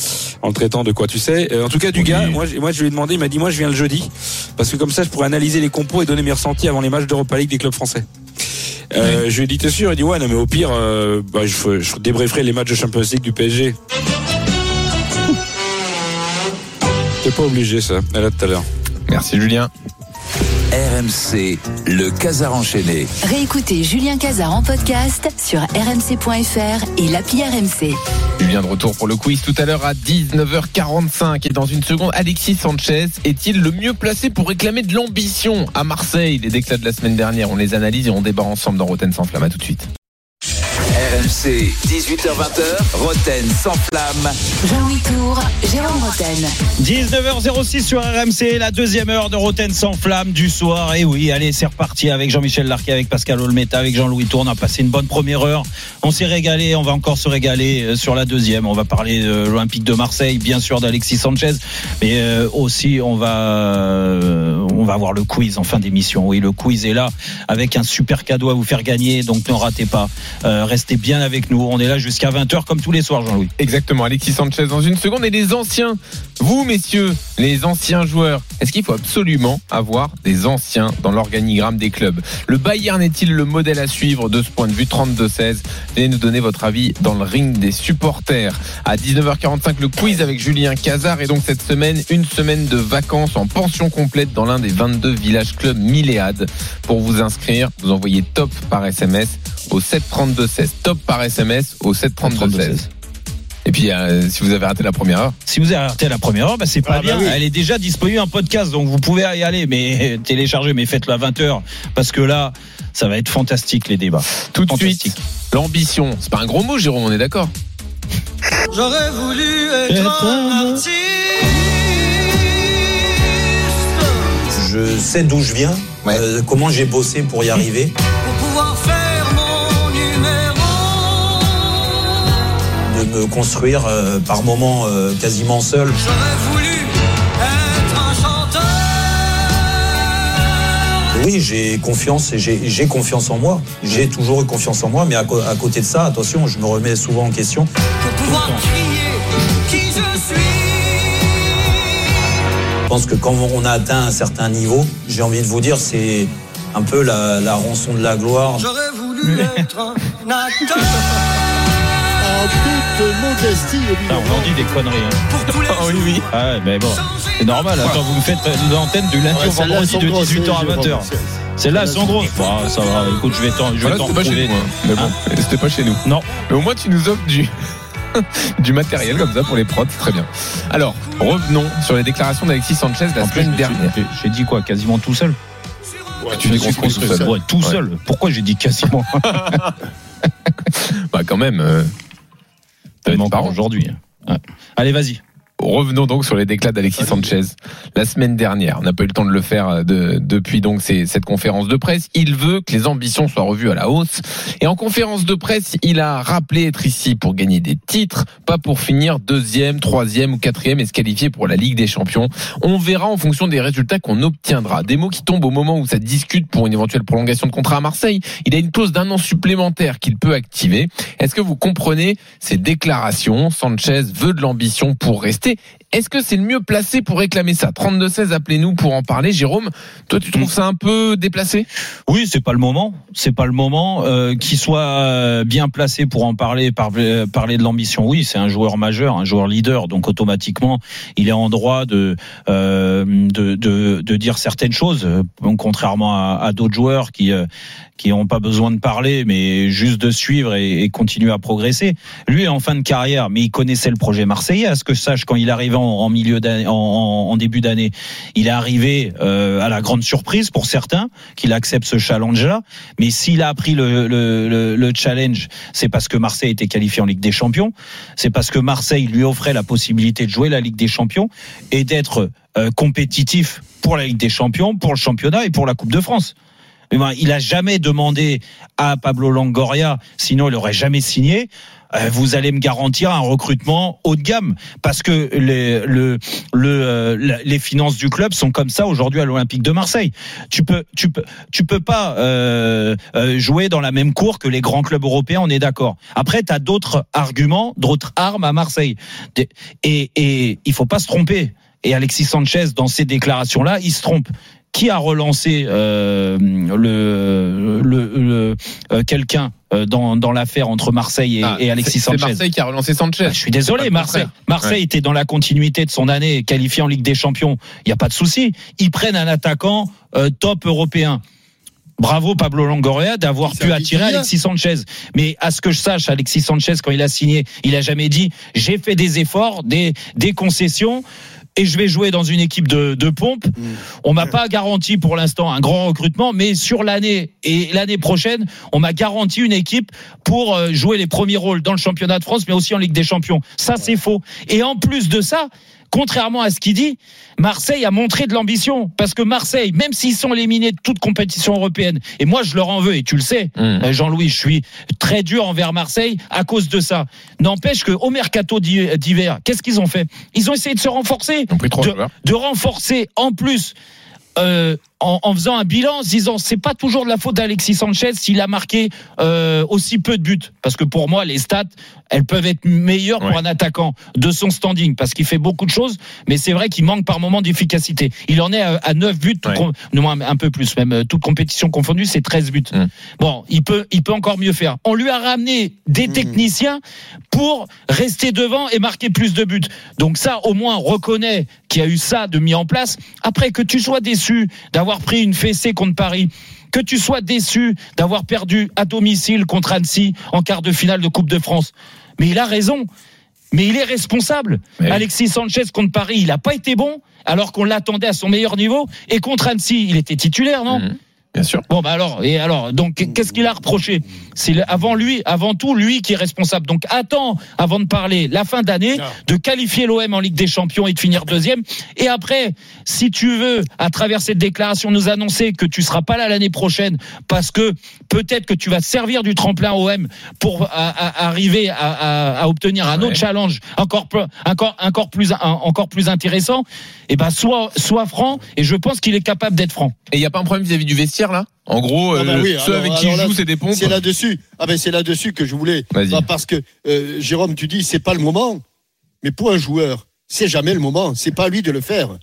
en le traitant de quoi tu sais. En tout cas, du gars, moi, je- moi je lui ai demandé, il m'a dit, moi je viens le jeudi, parce que comme ça, je pourrais analyser les compos et donner mes ressentis avant les matchs d'Europa League des clubs français. Euh, Je lui ai dit, t'es sûr? Il dit, ouais, non, mais au pire, euh, bah, je, je débrieferai les matchs de Champions League du PSG. T'es pas obligé, ça. Elle a tout à l'heure. Merci, Julien. RMC, le Casar enchaîné. Réécoutez Julien Cazard en podcast sur rmc.fr et l'appli RMC. Julien de retour pour le quiz tout à l'heure à 19h45 et dans une seconde Alexis Sanchez est-il le mieux placé pour réclamer de l'ambition à Marseille? Les déclats de la semaine dernière, on les analyse et on débat ensemble dans Roten sans flamme. À tout de suite. RMC, 18h20h, Roten sans flamme. Jean-Louis Tour, Jérôme Roten. 19h06 sur RMC, la deuxième heure de Roten sans flamme du soir. Et oui, allez, c'est reparti avec Jean-Michel Larquet, avec Pascal Olmeta, avec Jean-Louis Tour. On a passé une bonne première heure. On s'est régalé, on va encore se régaler euh, sur la deuxième. On va parler de l'Olympique de Marseille, bien sûr d'Alexis Sanchez, mais euh, aussi on va euh, on va avoir le quiz en fin d'émission. Oui, le quiz est là avec un super cadeau à vous faire gagner, donc ne ratez pas. Euh, restez bien avec nous. On est là jusqu'à 20h comme tous les soirs, Jean-Louis. Exactement, Alexis Sanchez dans une seconde et les anciens, vous messieurs, les anciens joueurs, est-ce qu'il faut absolument avoir des anciens dans l'organigramme des clubs? Le Bayern est-il le modèle à suivre de ce point de vue? 32-16 Venez nous donner votre avis dans le ring des supporters. À 19h45, le quiz avec Julien Cazard et donc cette semaine, une semaine de vacances en pension complète dans l'un des 22 villages clubs Milléade. Pour vous inscrire, vous envoyez top par SMS au 732-16. Top par SMS au 732-16. Et puis, euh, si vous avez raté la première heure. Si vous avez raté la première heure, bah, c'est pas Ah, bah bien. oui. Elle est déjà disponible en podcast, donc vous pouvez y aller, mais télécharger, mais faites-le à 20h, parce que là, ça va être fantastique les débats. Tout de suite, l'ambition. C'est pas un gros mot, Jérôme, on est d'accord J'aurais voulu être un artiste. Je sais d'où je viens, euh, comment j'ai bossé pour y arriver. Me construire euh, par moments euh, quasiment seul. J'aurais voulu être un chanteur. Oui, j'ai confiance et j'ai confiance en moi. J'ai toujours eu confiance en moi, mais à côté de ça, attention, je me remets souvent en question. Pour pouvoir crier qui je suis. Je pense que quand on a atteint un certain niveau, j'ai envie de vous dire, c'est un peu la, la rançon de la gloire. J'aurais voulu être un acteur. En toute modestie, Putain, on en dit des conneries. Hein. Ah oui, oui. Ah ouais, mais bon, c'est normal. Attends, vous me faites l'antenne du lundi Ouais, au vendredi de sont grosses, 18h à Jérôme. 20h. Celles-là, elles sont grosses. Bah, ça va, écoute, je vais t'en Voilà, c'était pas chez nous. hein. Mais bon, c'était pas chez nous. Non. Mais au moins, tu nous offres du. du matériel comme ça pour les prods, c'est très bien. Alors, revenons sur les déclarations d'Alexis Sanchez la En plus, semaine dernière. j'ai- dit quoi Quasiment tout seul tu dis qu'on tout seul. Ouais, tout seul. Pourquoi j'ai dit quasiment Bah, quand même. euh, Même encore aujourd'hui. Ouais. Allez, vas-y. Revenons donc sur les déclats d'Alexis Sanchez la semaine dernière. On n'a pas eu le temps de le faire euh, de- depuis donc ces- cette conférence de presse. Il veut que les ambitions soient revues à la hausse. Et en conférence de presse, il a rappelé être ici pour gagner des titres, pas pour finir deuxième, troisième ou quatrième et se qualifier pour la Ligue des Champions. On verra en fonction des résultats qu'on obtiendra. Des mots qui tombent au moment où ça discute pour une éventuelle prolongation de contrat à Marseille. Il a une clause d'un an supplémentaire qu'il peut activer. Est-ce que vous comprenez ces déclarations? Sanchez veut de l'ambition pour rester exister est-ce que c'est le mieux placé pour réclamer ça? 32-16, appelez-nous pour en parler. Jérôme, toi tu trouves ça un peu déplacé? Oui, c'est pas le moment. C'est pas le moment euh, qu'il soit euh, bien placé pour en parler, par- euh, parler de l'ambition. Oui, c'est un joueur majeur, un joueur leader, donc automatiquement, il est en droit de euh, de, de, de dire certaines choses, contrairement à, à d'autres joueurs qui euh, qui n'ont pas besoin de parler, mais juste de suivre et, et continuer à progresser. Lui est en fin de carrière, mais il connaissait le projet marseillais. À ce que je sache, quand il arrivait en, en milieu début d'année, il est arrivé euh, à la grande surprise pour certains qu'il accepte ce challenge-là. Mais s'il a appris le, le, le, le challenge, c'est parce que Marseille était qualifié en Ligue des Champions. C'est parce que Marseille lui offrait la possibilité de jouer la Ligue des Champions et d'être euh, compétitif pour la Ligue des Champions, pour le championnat et pour la Coupe de France. Il a jamais demandé à Pablo Longoria, sinon il aurait jamais signé. Euh, Vous allez me garantir un recrutement haut de gamme parce que les, le, euh, les finances du club sont comme ça aujourd'hui à l'Olympique de Marseille. Tu peux, tu peux, tu peux pas euh, jouer dans la même cour que les grands clubs européens. On est d'accord. Après, tu as d'autres arguments, d'autres armes à Marseille. Et, et il faut pas se tromper. Et Alexis Sanchez, dans ces déclarations-là, il se trompe qui a relancé euh, le, le, le- euh, quelqu'un euh, dans, dans l'affaire entre Marseille et, Ah, et Alexis c'est- c'est Sanchez? Marseille qui a relancé Sanchez. Je suis désolé, Marseille. Marseille Ouais. était dans la continuité de son année, qualifié en Ligue des Champions. Il n'y a pas de souci. Ils prennent un attaquant euh, top européen. Bravo Pablo Longoria d'avoir pu attirer bien. Alexis Sanchez. Mais à ce que je sache, Alexis Sanchez, quand il a signé, il a jamais dit j'ai fait des efforts, des, des concessions. Et je vais jouer dans une équipe de, de pompe. On m'a pas garanti pour l'instant un grand recrutement, mais sur l'année et l'année prochaine, on m'a garanti une équipe pour euh, jouer les premiers rôles dans le championnat de France, mais aussi en Ligue des Champions. Ça, c'est faux. Et en plus de ça, contrairement à ce qu'il dit, Marseille a montré de l'ambition. Parce que Marseille, même s'ils sont éliminés de toute compétition européenne, et moi je leur en veux, et tu le sais, euh, Jean-Louis, je suis très dur envers Marseille à cause de ça. N'empêche que au mercato d'hi- d'hiver, qu'est-ce qu'ils ont fait? Ils ont essayé de se renforcer, de, de renforcer en plus. euh, en, en faisant un bilan, en se disant c'est pas toujours de la faute d'Alexis Sanchez s'il a marqué euh, aussi peu de buts, parce que pour moi les stats elles peuvent être meilleures pour un attaquant de son standing, parce qu'il fait beaucoup de choses, mais c'est vrai qu'il manque par moment d'efficacité. Il en est à, à 9 buts, com- non, un peu plus même, euh, toute compétition confondue, c'est 13 buts. Bon, il peut, il peut encore mieux faire. On lui a ramené des techniciens pour rester devant et marquer plus de buts. Donc ça, au moins, on reconnaît qu'il y a eu ça de mis en place. Après que tu sois déçu d'avoir pris une fessée contre Paris, que tu sois déçu d'avoir perdu à domicile contre Annecy en quart de finale de Coupe de France. Mais il a raison. mais il est responsable. Alexis Sanchez contre Paris, il n'a pas été bon, alors qu'on l'attendait à son meilleur niveau. Et contre Annecy, il était titulaire, non? Mhm. Bien sûr. Bon bah alors et alors donc qu'est-ce qu'il a reproché? C'est avant lui, avant tout lui qui est responsable. Donc attends avant de parler la fin d'année de qualifier l'OM en Ligue des Champions et de finir deuxième. Et après, si tu veux à travers cette déclaration nous annoncer que tu seras pas là l'année prochaine parce que peut-être que tu vas te servir du tremplin OM pour à- à- arriver à, à- à obtenir un autre challenge encore plus encore encore plus un- encore plus intéressant. Et ben soit soit franc et je pense qu'il est capable d'être franc. Et il n'y a pas un problème vis-à-vis du vestiaire là? En gros, Ah bah euh, oui, ceux alors- avec qui il joue, c'est des pompes. C'est là-dessus. Ah ben c'est là-dessus que je voulais. Vas-y. Bah, parce que euh, Jérôme, tu dis c'est pas le moment. Mais pour un joueur, c'est jamais le moment. C'est pas à lui de le faire.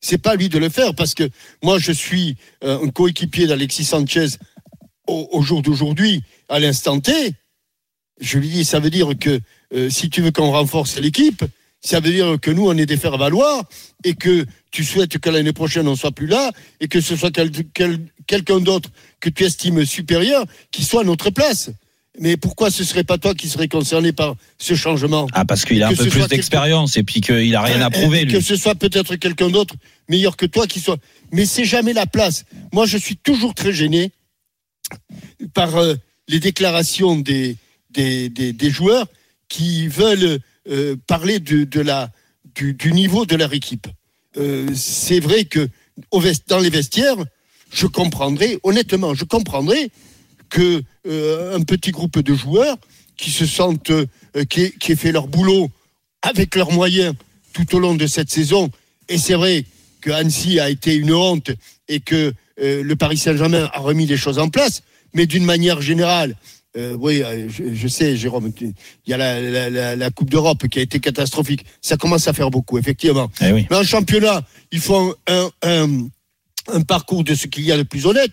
C'est pas à lui de le faire parce que moi je suis euh, un coéquipier d'Alexis Sanchez au, au jour d'aujourd'hui, à l'instant T. Je lui dis ça veut dire que euh, si tu veux qu'on renforce l'équipe, ça veut dire que nous on est des faire valoir et que tu souhaites que l'année prochaine on soit plus là et que ce soit quel- quel- quelqu'un d'autre que tu estimes supérieur qui soit à notre place. Mais pourquoi ce serait pas toi qui serais concerné par ce changement Ah parce qu'il a un peu plus d'expérience et puis qu'il a rien à prouver et lui. Que ce soit peut-être quelqu'un d'autre meilleur que toi qui soit. Mais c'est jamais la place. Moi, je suis toujours très gêné par euh, les déclarations des, des, des, des joueurs qui veulent euh, parler de, la, du, niveau de leur équipe. Euh, c'est vrai que dans les vestiaires, je comprendrais, honnêtement, je comprendrais que euh, un petit groupe de joueurs qui se sentent, euh, qui, qui fait leur boulot avec leurs moyens tout au long de cette saison. Et c'est vrai que Annecy a été une honte et que le Paris Saint-Germain a remis les choses en place. Mais d'une manière générale, euh, oui, euh, je, je sais, Jérôme, il y a la, la- la- la Coupe d'Europe qui a été catastrophique. Ça commence à faire beaucoup, effectivement. Eh oui. Mais en championnat, il faut un, un, un parcours de ce qu'il y a de plus honnête.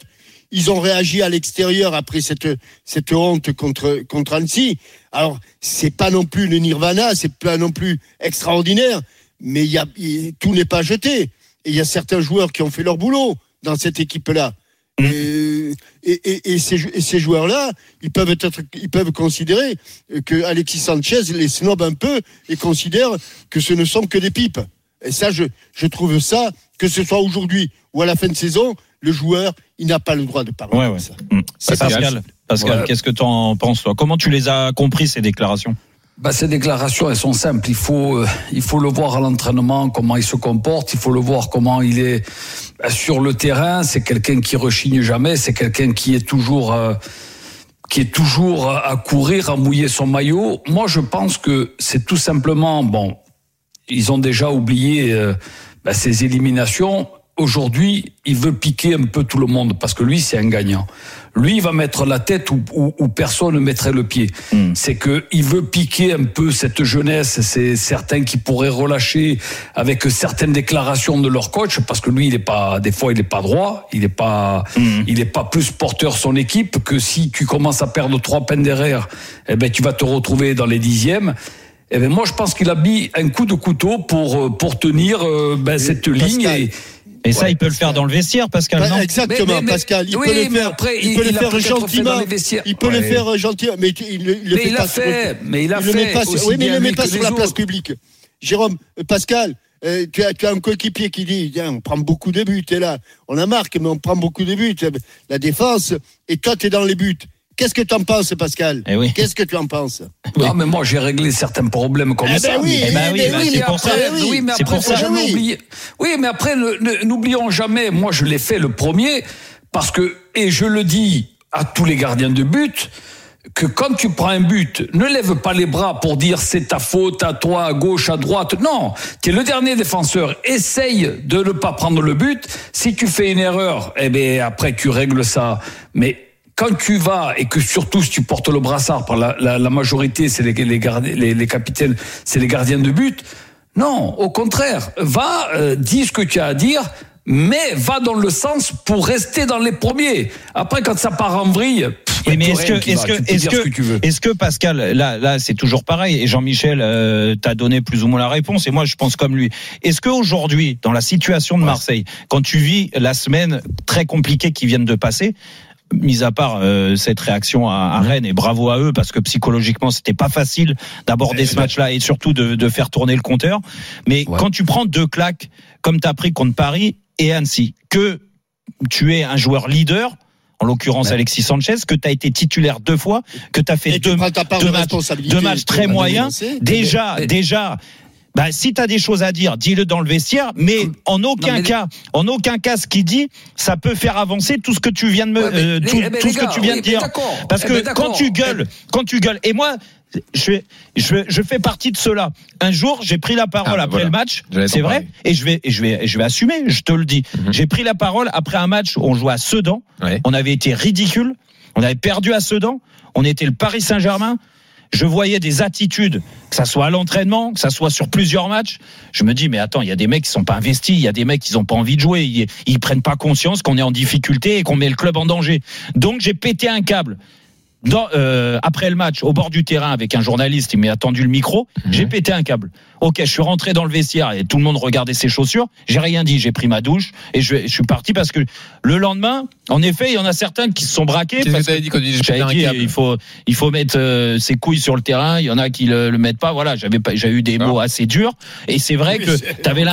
Ils ont réagi à l'extérieur après cette, cette honte contre, contre Annecy. Alors, c'est pas non plus le nirvana, c'est pas non plus extraordinaire, mais y a, tout n'est pas jeté. Et il y a certains joueurs qui ont fait leur boulot dans cette équipe-là. Et, et, et- ces, et ces joueurs-là, ils peuvent être, ils peuvent considérer que Alexis Sanchez les snob un peu et considère que ce ne sont que des pipes. Et ça, je, je trouve ça, que ce soit aujourd'hui ou à la fin de saison, le joueur, il n'a pas le droit de parler Ouais, comme ouais. ça. C'est Pascal, Pascal. Pascal, Ouais. qu'est-ce que tu en penses toi? Comment tu les as compris ces déclarations? Bah, ces déclarations, elles sont simples. Il faut, euh, il faut le voir à l'entraînement, comment il se comporte. Il faut le voir comment il est euh, sur le terrain. C'est quelqu'un qui rechigne jamais. C'est quelqu'un qui est toujours, euh, qui est toujours à courir, à mouiller son maillot. Moi, je pense que c'est tout simplement, bon, ils ont déjà oublié euh, bah, ces éliminations. Aujourd'hui, il veut piquer un peu tout le monde parce que lui, c'est un gagnant. Lui, il va mettre la tête où, où- où personne ne mettrait le pied. C'est que il veut piquer un peu cette jeunesse. C'est certains qui pourraient relâcher avec certaines déclarations de leur coach parce que lui, il est pas, des fois, il est pas droit. Il est pas, il est pas plus porteur son équipe que si tu commences à perdre trois peines derrière, eh ben, tu vas te retrouver dans les dixièmes. Eh ben moi, je pense qu'il a mis un coup de couteau pour euh, pour tenir euh, ben, cette ligne. Et, Et ça, il peut le faire dans le vestiaire, Pascal, Bah, non exactement, Mais- mais- mais- Pascal. Il oui, peut le faire. après, il, il- peut le il faire fait gentiment. Il peut le faire gentiment, mais il, le- il le Mais fait il pas l'a sur- fait, mais il a le met fait pas sur- Oui, mais il le met pas sur la place publique. Jérôme, euh, Pascal, euh, tu, as, tu as un coéquipier qui dit Tiens, on prend beaucoup de buts, t'es là. On a marqué, mais on prend beaucoup de buts. La défense, et toi, tu es dans les buts. Qu'est-ce que tu en penses, Pascal Eh oui. Qu'est-ce que tu en penses Non, mais moi, j'ai réglé certains problèmes comme Eh ben ça. oui, mais- eh ben oui, mais bah, oui, c'est pour ça, oui. mais après, pour faut ça, jamais oui. mais après, n'oublions jamais, moi, je l'ai fait le premier, parce que, et je le dis à tous les gardiens de but, que quand tu prends un but, ne lève pas les bras pour dire c'est ta faute, à toi, à gauche, à droite. Non, tu es le dernier défenseur. Essaye de ne pas prendre le but. Si tu fais une erreur, eh ben après tu règles ça. Mais quand tu vas et que surtout si tu portes le brassard par la, la, la majorité, c'est les, les, gardiens- les, les capitaines, c'est les gardiens de but. Non, au contraire, va, euh, dis ce que tu as à dire, mais va dans le sens pour rester dans les premiers. Après, quand ça part en vrille, pff, mais est-ce que, qui est-ce va. que, que, ce que veux. est-ce que Pascal, là, là, c'est toujours pareil. Et Jean-Michel euh, t'a donné plus ou moins la réponse. Et moi, je pense comme lui. Est-ce que aujourd'hui, dans la situation de Marseille, quand tu vis la semaine très compliquée qui vient de passer, mis à part euh, cette réaction à, à Rennes et bravo à eux parce que psychologiquement c'était pas facile d'aborder ce match-là et surtout de, de faire tourner le compteur. Mais quand tu prends deux claques comme tu as pris contre Paris et Annecy, que tu es un joueur leader. En l'occurrence, Alexis Sanchez, que tu as été titulaire deux fois, que tu as fait Et deux, de matchs, deux matchs très moyens. Déjà, déjà, bah, si tu as des choses à dire, dis-le dans le vestiaire, mais en aucun mais- cas, en aucun cas, ce qu'il dit, ça peut faire avancer tout ce que tu viens de me, Ouais, mais euh, tout, eh ben, tout ce gars, que tu viens oui, de dire. Parce Eh que ben, quand tu gueules, quand tu gueules, et moi, je, je, je fais partie de cela. Un jour, j'ai pris la parole Ah, après voilà. le match, c'est vrai, parler. et je vais, et je vais, et je vais assumer. Je te le dis. J'ai pris la parole après un match où on jouait à Sedan. Ouais. On avait été ridicule. On avait perdu à Sedan. On était le Paris Saint-Germain. Je voyais des attitudes, que ça soit à l'entraînement, que ça soit sur plusieurs matchs. Je me dis, mais attends, il y a des mecs qui sont pas investis, il y a des mecs qui ont pas envie de jouer, ils, ils prennent pas conscience qu'on est en difficulté et qu'on met le club en danger. Donc j'ai pété un câble. Dans, euh, après le match, au bord du terrain, avec un journaliste, il m'a attendu le micro. J'ai pété un câble. Ok, je suis rentré dans le vestiaire et tout le monde regardait ses chaussures. J'ai rien dit, j'ai pris ma douche et je, je suis parti parce que le lendemain, en effet, il y en a certains qui se sont braqués. Qu'est-ce parce que t'avais dit quand tu j'avais un dit, câble il faut, il faut mettre euh, ses couilles sur le terrain. Il y en a qui le, le mettent pas. Voilà, j'avais pas, j'ai eu des mots assez durs. Et c'est vrai Oui, que t'avais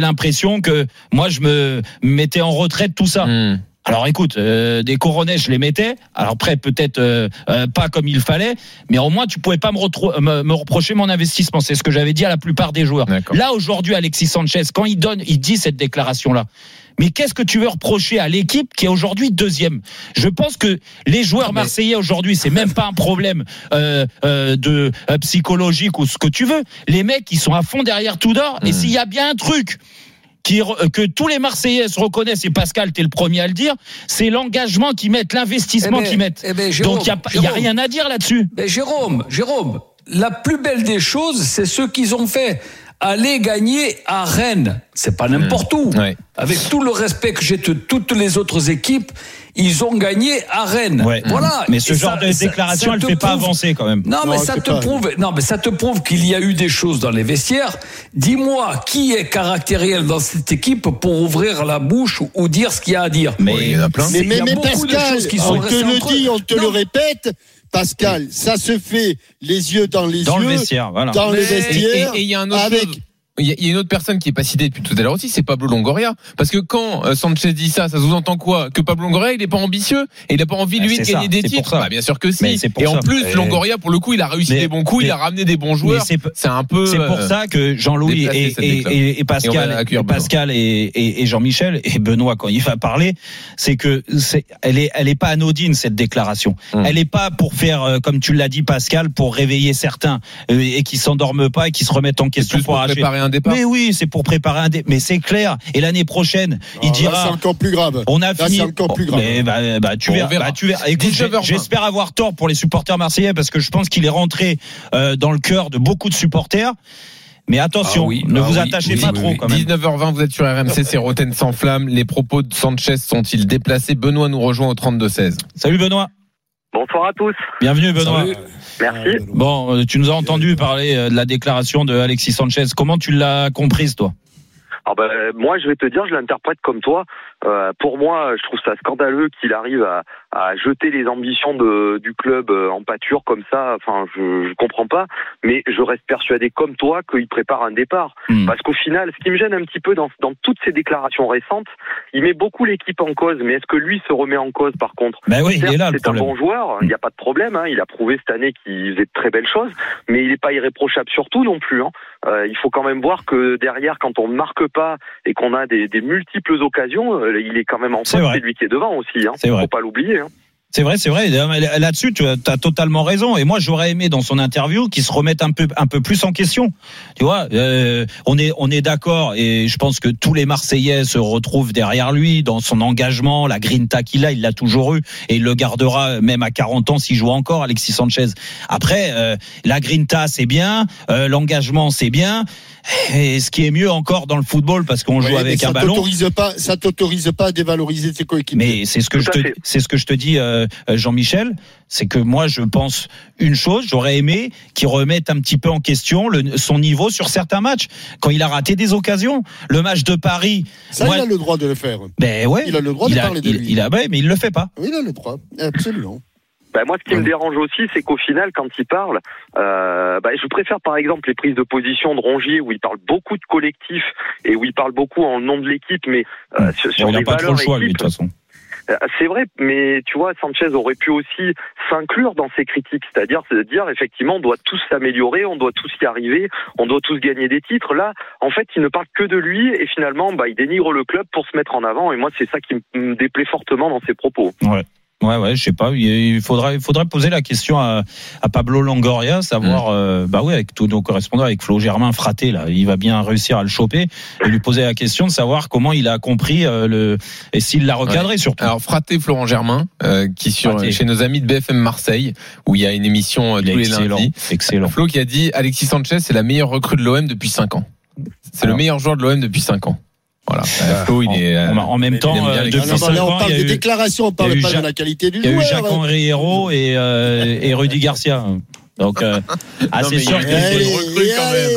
l'impression que moi je me mettais en retrait de tout ça. Hmm. Alors écoute, euh, des coronets, je les mettais. Alors après, peut-être euh, euh, pas comme il fallait, mais au moins tu pouvais pas me, retro- me, me reprocher mon investissement. C'est ce que j'avais dit à la plupart des joueurs. Là aujourd'hui, Alexis Sanchez, quand il donne, il dit cette déclaration-là. Mais qu'est-ce que tu veux reprocher à l'équipe qui est aujourd'hui deuxième? Je pense que les joueurs marseillais aujourd'hui, c'est même pas un problème euh, euh, de euh, psychologique ou ce que tu veux. Les mecs, ils sont à fond derrière tout d'or. Et s'il y a bien un truc qui, re- que tous les Marseillais se reconnaissent, et Pascal, t'es le premier à le dire, c'est l'engagement qu'ils mettent, l'investissement Eh ben, qu'ils mettent. eh ben, Jérôme, Donc il n'y a, a rien à dire là-dessus. Mais Jérôme, Jérôme, la plus belle des choses, c'est ce qu'ils ont fait. Aller gagner à Rennes, c'est pas n'importe où. Ouais. Avec tout le respect que j'ai de toutes les autres équipes, ils ont gagné à Rennes. Ouais. Voilà. Mais ce Et genre ça- de déclaration, ça elle te fait pas avancer quand même. Non, mais ça te pas- prouve, non, mais ça te prouve qu'il y a eu des choses dans les vestiaires. Dis-moi qui est caractériel dans cette équipe pour ouvrir la bouche ou, dire ce qu'il y a à dire? Mais il y en a plein. Mais, mais, mais beaucoup de Pascal, choses qui sont on te le dit, on te Non. le répète. Pascal, ça se fait les yeux dans les Dans yeux, le vestiaire, voilà. dans le Mais- Et vestiaire, et- et il y a un autre avec chose. Il y, a, il y a une autre personne qui est pas citée depuis tout à l'heure aussi, c'est Pablo Longoria. Parce que quand euh, Sanchez dit ça, ça sous-entend quoi? Que Pablo Longoria, il est pas ambitieux et il a pas envie Ah, lui de gagner ça, des titres. Bah, bien sûr que si. Et en ça. plus, Et- Longoria, pour le coup, il a réussi Mais- des bons coups, il a ramené des bons joueurs. c'est- un peu. C'est pour euh, ça que Jean-Louis et, Pascal, Pascal et, Jean-Michel et Benoît quand il va parler, c'est que c'est, elle est, elle est pas anodine cette déclaration. Hum. Elle est pas pour faire, euh, comme tu l'as dit Pascal, pour réveiller certains et qui s'endorment pas et qui se remettent en question pour, pour arracher. préparer un départ. Mais oui, c'est pour préparer un départ. Mais c'est clair. Et l'année prochaine, il Ah, là, dira. c'est encore plus grave. On a Là, fini. c'est encore plus grave. Mais bah, bah, tu verras. verra. bah, tu verras. Écoute, j'ai- 19h20. j'espère avoir tort pour les supporters marseillais parce que je pense qu'il est rentré euh, dans le cœur de beaucoup de supporters. Mais attention, Ah oui, ne ah vous oui, attachez oui, pas oui, trop oui. quand même. 19h20, vous êtes sur RMC, c'est Roten sans flamme. Les propos de Sanchez sont-ils déplacés? Benoît nous rejoint au 32-16. Salut Benoît. Bonsoir à tous. Bienvenue Benoît. Salut. Merci. Bon, euh, tu nous as entendu parler euh, de la déclaration de Alexis Sanchez. Comment tu l'as comprise toi? Alors ben, moi, je vais te dire, je l'interprète comme toi. Euh, pour moi, je trouve ça scandaleux qu'il arrive à, à jeter les ambitions de, du club euh, en pâture comme ça. Enfin, je, je comprends pas. Mais je reste persuadé comme toi qu'il prépare un départ. Hmm. Parce qu'au final, ce qui me gêne un petit peu dans, dans toutes ces déclarations récentes, il met beaucoup l'équipe en cause. Mais est-ce que lui se remet en cause par contre? Ben oui, il Certes, est là le c'est un problème. bon joueur, il n'y a pas de problème. hein. Il a prouvé cette année qu'il faisait de très belles choses, mais il n'est pas irréprochable surtout non plus. hein. Euh, il faut quand même voir que derrière, quand on ne marque pas et qu'on a des, des multiples occasions, euh, il est quand même en vrai. c'est lui qui est devant aussi. Hein. C'est vrai. Faut pas l'oublier. Hein. C'est vrai, c'est vrai. Là-dessus, tu as totalement raison. Et moi, j'aurais aimé dans son interview qu'il se remette un peu, un peu plus en question. Tu vois, euh, on est, on est d'accord. Et je pense que tous les Marseillais se retrouvent derrière lui dans son engagement, la grinta qu'il a, il l'a toujours eu et il le gardera même à 40 ans s'il joue encore, Alexis Sanchez. Après, euh, la grinta, c'est bien, euh, l'engagement, c'est bien. Et ce qui est mieux encore dans le football, parce qu'on joue Ouais, avec ça un ballon. pas, ça t'autorise pas à dévaloriser tes coéquipiers. Mais c'est ce que Tout je te, fait. c'est ce que je te dis, euh, Jean-Michel, c'est que moi je pense une chose, j'aurais aimé qu'il remette un petit peu en question le, son niveau sur certains matchs quand il a raté des occasions. Le match de Paris, Ça, moi- il a le droit de le faire. ben ouais, Il a le droit il de a- parler de il- lui. il a, ouais, mais il le fait pas. Oui, il a le droit, absolument. Bah, moi, ce qui me dérange aussi, c'est qu'au final, quand il parle, euh, bah, je préfère par exemple les prises de position de Rongier où il parle beaucoup de collectif et où il parle beaucoup en nom de l'équipe, mais euh, sur, sur les pas trop valeurs le choix lui de équipe, toute façon. euh, C'est vrai, mais tu vois, Sanchez aurait pu aussi s'inclure dans ces critiques, c'est-à-dire c'est de dire effectivement, on doit tous s'améliorer, on doit tous y arriver, on doit tous gagner des titres. Là, en fait, il ne parle que de lui et finalement, bah, il dénigre le club pour se mettre en avant. Et moi, c'est ça qui me- me déplaît fortement dans ses propos. Ouais. Ouais, ouais, je sais pas. Il faudrait, il faudrait poser la question à, à Pablo Longoria, savoir, euh, bah oui, avec tous nos correspondants, avec Flo Germain fraté là, il va bien réussir à le choper et lui poser la question de savoir comment il a compris euh, le et s'il l'a recadré Ouais. surtout. Alors Fraté Florent Germain, euh, qui sur Fraté. chez nos amis de BFM Marseille, où il y a une émission tous les excellent, lundis. excellent. Flo qui a dit Alexis Sanchez c'est la meilleure recrue de l'OM depuis 5 ans. C'est le meilleur joueur de l'OM depuis 5 ans. Voilà. Euh, Flo, il est. euh, en, en même temps, euh, depuis gars. Non, non, 5 là, on parle il y a des eu- déclarations, on parle pas de Jacques- la qualité du Il y a eu joueur. Jacques-Henri Hérault et, euh, et Rudy Garcia. Donc, euh, ah, Non, c'est mais sûr il que y a eu une recrue quand même.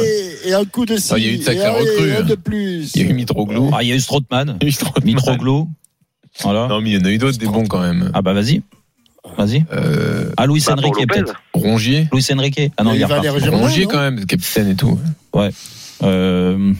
et un coup de ci, Ah, il y a eu une sacrée recrue. un de plus. Il y a eu Mitroglou. Ah, il y a eu Strootman, Il y a eu Strootman. Mitroglou. Voilà. Non, mais il y en a eu d'autres des bons quand même. Ah bah vas-y. Vas-y. Euh, Ah, Luis Bah, Enrique peut-être. Rongier. Luis Enrique. Ah non, il y a Rongier non quand même, capitaine et tout. Ouais. Euh,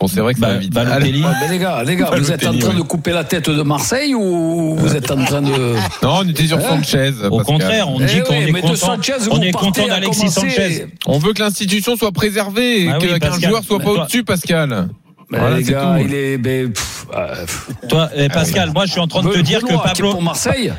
Bon, c'est vrai que ça Ba- va vite. Balotelli. Ouais, mais les gars, les gars, vous êtes en train ouais. de couper la tête de Marseille ou vous êtes en train de. Non, on était sur Hein Sanchez. Au contraire, on Eh dit qu'on oui, est mais content. Sanchez, On est content d'Alexis Sanchez. On veut que l'institution soit préservée et Ah oui, que- qu'un Pascal. joueur soit pas au-dessus, Pascal. Voilà, les gars, tout. il est. mais, pff, euh, pff. Toi, eh, Pascal, moi je suis en train de te dire que Pablo. pour Marseille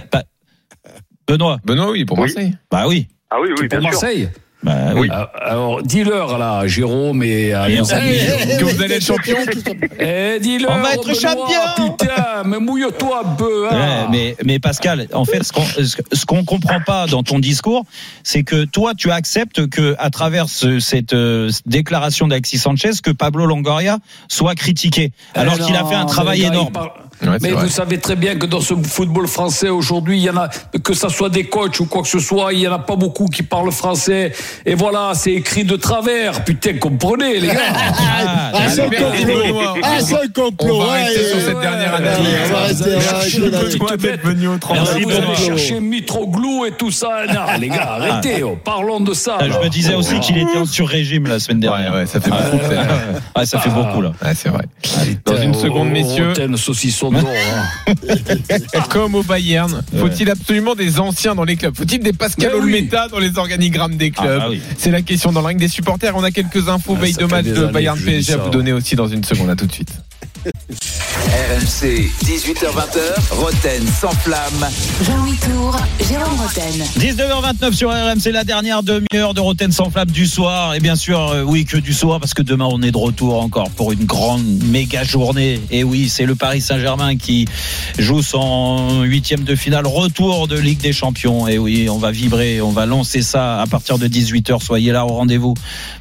Benoît. Benoît, oui, pour. Marseille. Bah oui. Ah oui, oui, pour bien sûr. Marseille Bah oui. Ah, Alors, dis-leur là, Jérôme et à amis. Que vous allez être champion. Eh, dis-leur. On va être Benoît, champion. Putain, mais mouille-toi un peu. hein. Ouais, mais, mais Pascal, en fait, ce qu'on ce qu'on comprend pas dans ton discours, c'est que toi, tu acceptes que, à travers ce- cette euh, déclaration d'Alexis Sanchez, que Pablo Longoria soit critiqué, alors Eh qu'il a fait un travail énorme. Ouais, mais vrai. vous savez très bien que dans ce football français aujourd'hui, il y en a que ça soit des coachs ou quoi que ce soit, il y en a pas beaucoup qui parlent français. Et voilà, c'est écrit de travers. Putain, comprenez les gars. Ah, Ah, c'est un et complot. Ah, un complot. On va rester ouais, sur cette ouais. dernière. Merci, vous allez chercher Mitroglou et tout ça. Non, les gars, arrêtez. oh, parlons de ça. Ah, Je me disais aussi qu'il était en sur-régime la semaine dernière. Ouais, ouais, ça fait Ah, beaucoup. ça. fait beaucoup là. C'est vrai. Dans une seconde, oh, messieurs. oh, Hein. Comme au Bayern, faut-il absolument des anciens dans les clubs? Faut-il des Pascal Mais oui. Olmeta dans les organigrammes des clubs? Ah, bah oui. C'est la question dans le ring des supporters. On a quelques infos Ah, veille ça de fait match des de années Bayern que je dis PSG à ça. vous donner aussi dans une seconde. À tout de suite. RMC, 18h20h, Roten sans flamme. Jean-Louis Tour, Jérôme Roten. 19h29 sur RMC, la dernière demi-heure de Roten sans flamme du soir. Et bien sûr, euh, oui, que du soir, parce que demain, on est de retour encore pour une grande méga journée. Et oui, c'est le Paris Saint-Germain qui joue son huitième de finale, retour de Ligue des Champions. Et oui, on va vibrer, on va lancer ça à partir de 18h. Soyez là au rendez-vous.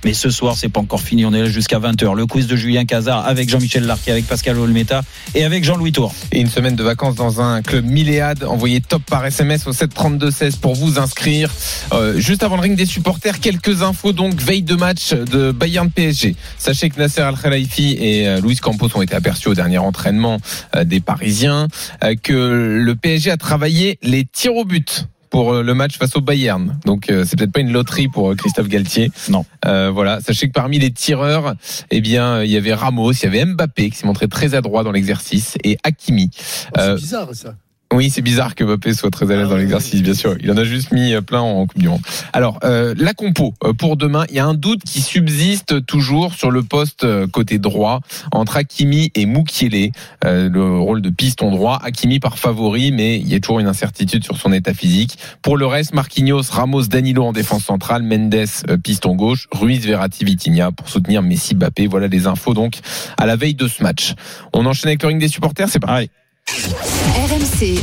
Mais ce soir, c'est pas encore fini. On est là jusqu'à 20h. Le quiz de Julien Cazard avec Jean-Michel Larquet, avec Pascal Olmeta et avec Jean-Louis Tour. Et une semaine de vacances dans un club milléade. Envoyez top par SMS au 732-16 pour vous inscrire. Euh, juste avant le ring des supporters, quelques infos donc veille de match de Bayern PSG. Sachez que Nasser Al Khelaifi et euh, Luis Campos ont été aperçus au dernier entraînement euh, des Parisiens. euh, que le PSG a travaillé les tirs au but pour euh, le match face au Bayern. Donc euh, c'est peut-être pas une loterie pour euh, Christophe Galtier. Non. Euh, voilà, sachez que parmi les tireurs, eh bien, il y avait Ramos, il y avait Mbappé qui s'est montré très adroit dans l'exercice et Hakimi. Euh, C'est bizarre ça. Oui, c'est bizarre que Mbappé soit très à l'aise dans l'exercice, bien sûr. Il en a juste mis euh, plein en Coupe du Monde. Alors, euh, la compo euh, pour demain, il y a un doute qui subsiste toujours sur le poste euh, côté droit entre Hakimi et Moukielé, euh, le rôle de piston droit. Hakimi par favori, mais il y a toujours une incertitude sur son état physique. Pour le reste, Marquinhos, Ramos, Danilo en défense centrale, Mendes euh, piston gauche, Ruiz, Verratti, Vitinha pour soutenir Messi, Mbappé. Voilà les infos donc à la veille de ce match. On enchaîne avec le ring des supporters, c'est pareil.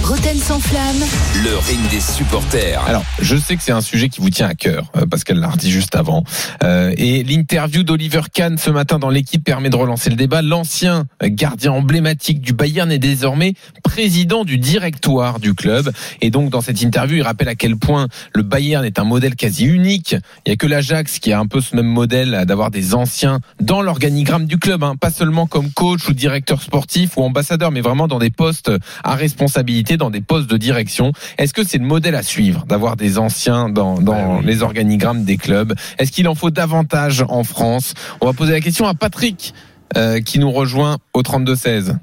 Roten sans flamme. Le ring des supporters. Alors, je sais que c'est un sujet qui vous tient à cœur, euh, parce qu'elle l'a redit juste avant. Euh, et l'interview d'Oliver Kahn ce matin dans l'équipe permet de relancer le débat. L'ancien gardien emblématique du Bayern est désormais président du directoire du club. Et donc, dans cette interview, il rappelle à quel point le Bayern est un modèle quasi unique. Il y a que l'Ajax qui a un peu ce même modèle d'avoir des anciens dans l'organigramme du club, hein. pas seulement comme coach ou directeur sportif ou ambassadeur, mais vraiment dans des postes à responsabilité, dans des postes de direction. Est-ce que c'est le modèle à suivre d'avoir des anciens dans, dans les organigrammes des clubs? Est-ce qu'il en faut davantage en France? On va poser la question à Patrick euh, qui nous rejoint au 32-16.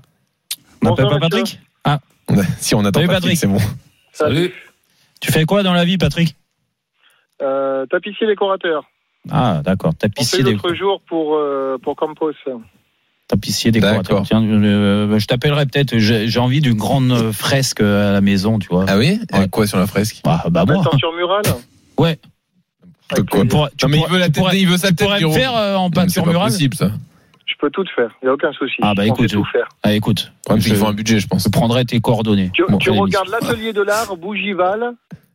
On n'appelle pas Patrick? Ah. Si on attend Salut, Patrick, Patrick. c'est bon. Salut. Tu fais quoi dans la vie, Patrick? Euh, tapissier décorateur. Ah, d'accord. On fait Tapissier, l'autre jour pour, euh, pour Campos. Tapissier décorateur. Tiens, euh, je t'appellerai peut-être. J'ai envie d'une grande fresque à la maison, tu vois. Ah oui? Quoi sur la fresque? Bah, bah moi. Peinture murale Ouais. Quoi? Tu pourrais- tu Non, mais il veut la tu tête, pourrais- il veut sa tu tête. pourrais faire euh, en peinture c'est murale possible ça. Je peux tout te faire, il n'y a aucun souci. Ah bah On écoute, tout faire. ah, écoute. Ouais, puis il je- faut un budget, je pense. Je prendrai tes coordonnées. Tu, Bon, tu regardes l'atelier de l'art, Bougival?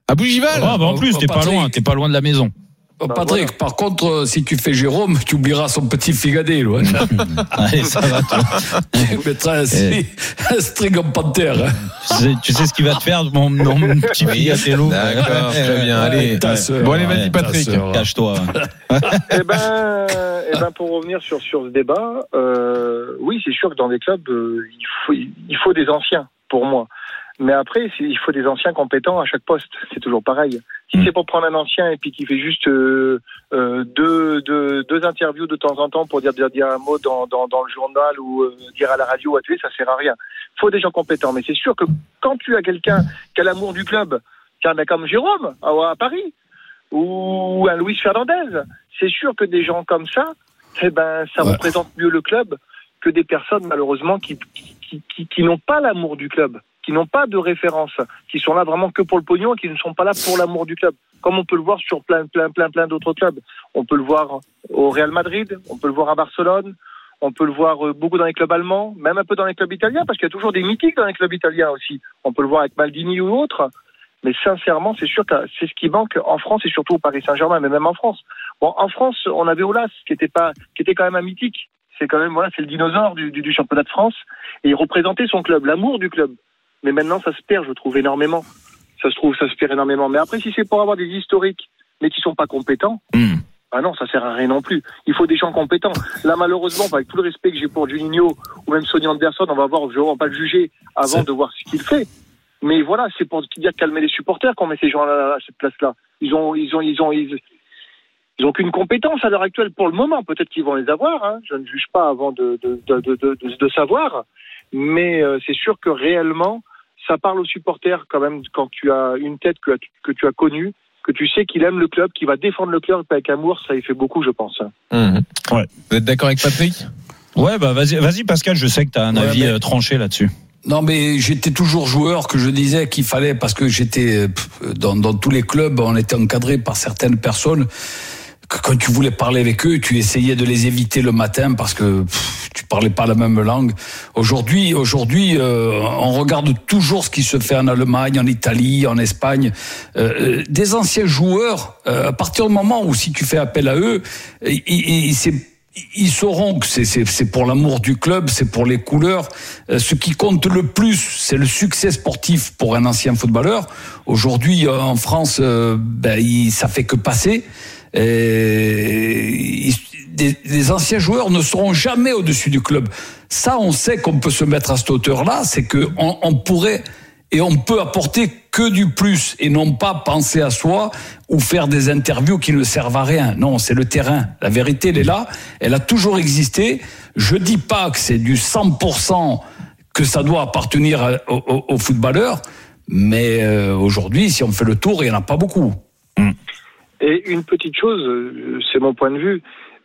À Bougival? Ah bah en plus, t'es pas loin, t'es pas loin de la maison. Oh, Patrick, par contre, euh, si tu fais Jérôme, tu oublieras son petit figadé, loin. Allez, ça va. toi. tu mettras un, string- un string en panthère. hein. tu, sais, tu sais ce qu'il va te faire, mon, mon petit figatello. D'accord, très bien. Allez, bon allez, vas-y ouais, Patrick. Cache-toi. eh ben, eh ben, pour revenir sur, sur ce débat, euh, oui, c'est sûr que dans des clubs, euh, il, faut, il faut des anciens, pour moi. Mais après, il faut des anciens compétents à chaque poste. C'est toujours pareil. Si c'est pour prendre un ancien et puis qui fait juste euh, euh, deux, deux, deux interviews de temps en temps pour dire, dire, dire un mot dans, dans, dans le journal ou euh, dire à la radio ou à télé, ça sert à rien. Il faut des gens compétents. Mais c'est sûr que quand tu as quelqu'un qui a l'amour du club, qui a- comme Jérôme à, à Paris, ou un Luis Fernandez, c'est sûr que des gens comme ça, eh ben, ça représente mieux le club que des personnes malheureusement qui, qui, qui, qui n'ont pas l'amour du club, qui n'ont pas de référence, qui sont là vraiment que pour le pognon et qui ne sont pas là pour l'amour du club. Comme on peut le voir sur plein, plein, plein, plein d'autres clubs. On peut le voir au Real Madrid, on peut le voir à Barcelone, on peut le voir euh, beaucoup dans les clubs allemands, même un peu dans les clubs italiens, parce qu'il y a toujours des mythiques dans les clubs italiens aussi. On peut le voir avec Maldini ou autre. Mais sincèrement, c'est sûr que c'est ce qui manque en France et surtout au Paris Saint-Germain, mais même en France. Bon, en France, on avait Olas, qui était pas, qui était quand même un mythique. C'est quand même, voilà, c'est le dinosaure du, du, du championnat de France. Et il représentait son club, l'amour du club. Mais maintenant, ça se perd, je trouve, énormément. Ça se trouve, ça se perd énormément. Mais après, si c'est pour avoir des historiques, mais qui sont pas compétents, ah non, ça sert à rien non plus. Il faut des gens compétents. Là, malheureusement, avec tout le respect que j'ai pour Juninho ou même Sonny Anderson, on va voir, va pas le juger avant de voir ce qu'il fait. Mais voilà, c'est pour dire calmer les supporters qu'on met ces gens à cette place-là. Ils ont, ils ont, ils ont, ils, ils ont qu'une compétence à l'heure actuelle pour le moment. Peut-être qu'ils vont les avoir. Hein. Je ne juge pas avant de, de, de, de, de, de savoir. Mais euh, c'est sûr que réellement, ça parle aux supporters quand même quand tu as une tête que, que tu as connue, que tu sais qu'il aime le club, qu'il va défendre le club avec amour. Ça y fait beaucoup, je pense. Ouais. Vous êtes d'accord avec Patrick? Ouais, bah vas-y, vas-y Pascal, je sais que tu as un Ouais, avis mais- euh, tranché là-dessus. Non, mais j'étais toujours joueur que je disais qu'il fallait parce que j'étais euh, dans tous les clubs, on était encadré par certaines personnes. Quand tu voulais parler avec eux, tu essayais de les éviter le matin parce que pff, tu parlais pas la même langue. Aujourd'hui, aujourd'hui, euh, on regarde toujours ce qui se fait en Allemagne, en Italie, en Espagne. Euh, euh, des anciens joueurs, à partir du moment où si tu fais appel à eux, ils, sauront que c'est- pour l'amour du club, c'est pour les couleurs. Ce qui compte le plus, c'est le succès sportif pour un ancien footballeur. Aujourd'hui, en France, euh, ben, ça fait que passer. Et ils- des, des anciens joueurs ne seront jamais au-dessus du club. Ça, on sait qu'on peut se mettre à cette hauteur-là, c'est que on, on pourrait et on peut apporter que du plus et non pas penser à soi ou faire des interviews qui ne servent à rien. Non, c'est le terrain. La vérité, elle est là. Elle a toujours existé. Je dis pas que c'est du 100% que ça doit appartenir aux, aux- aux footballeurs, mais euh, aujourd'hui, si on fait le tour, il n'y en a pas beaucoup. Et une petite chose, euh, c'est mon point de vue,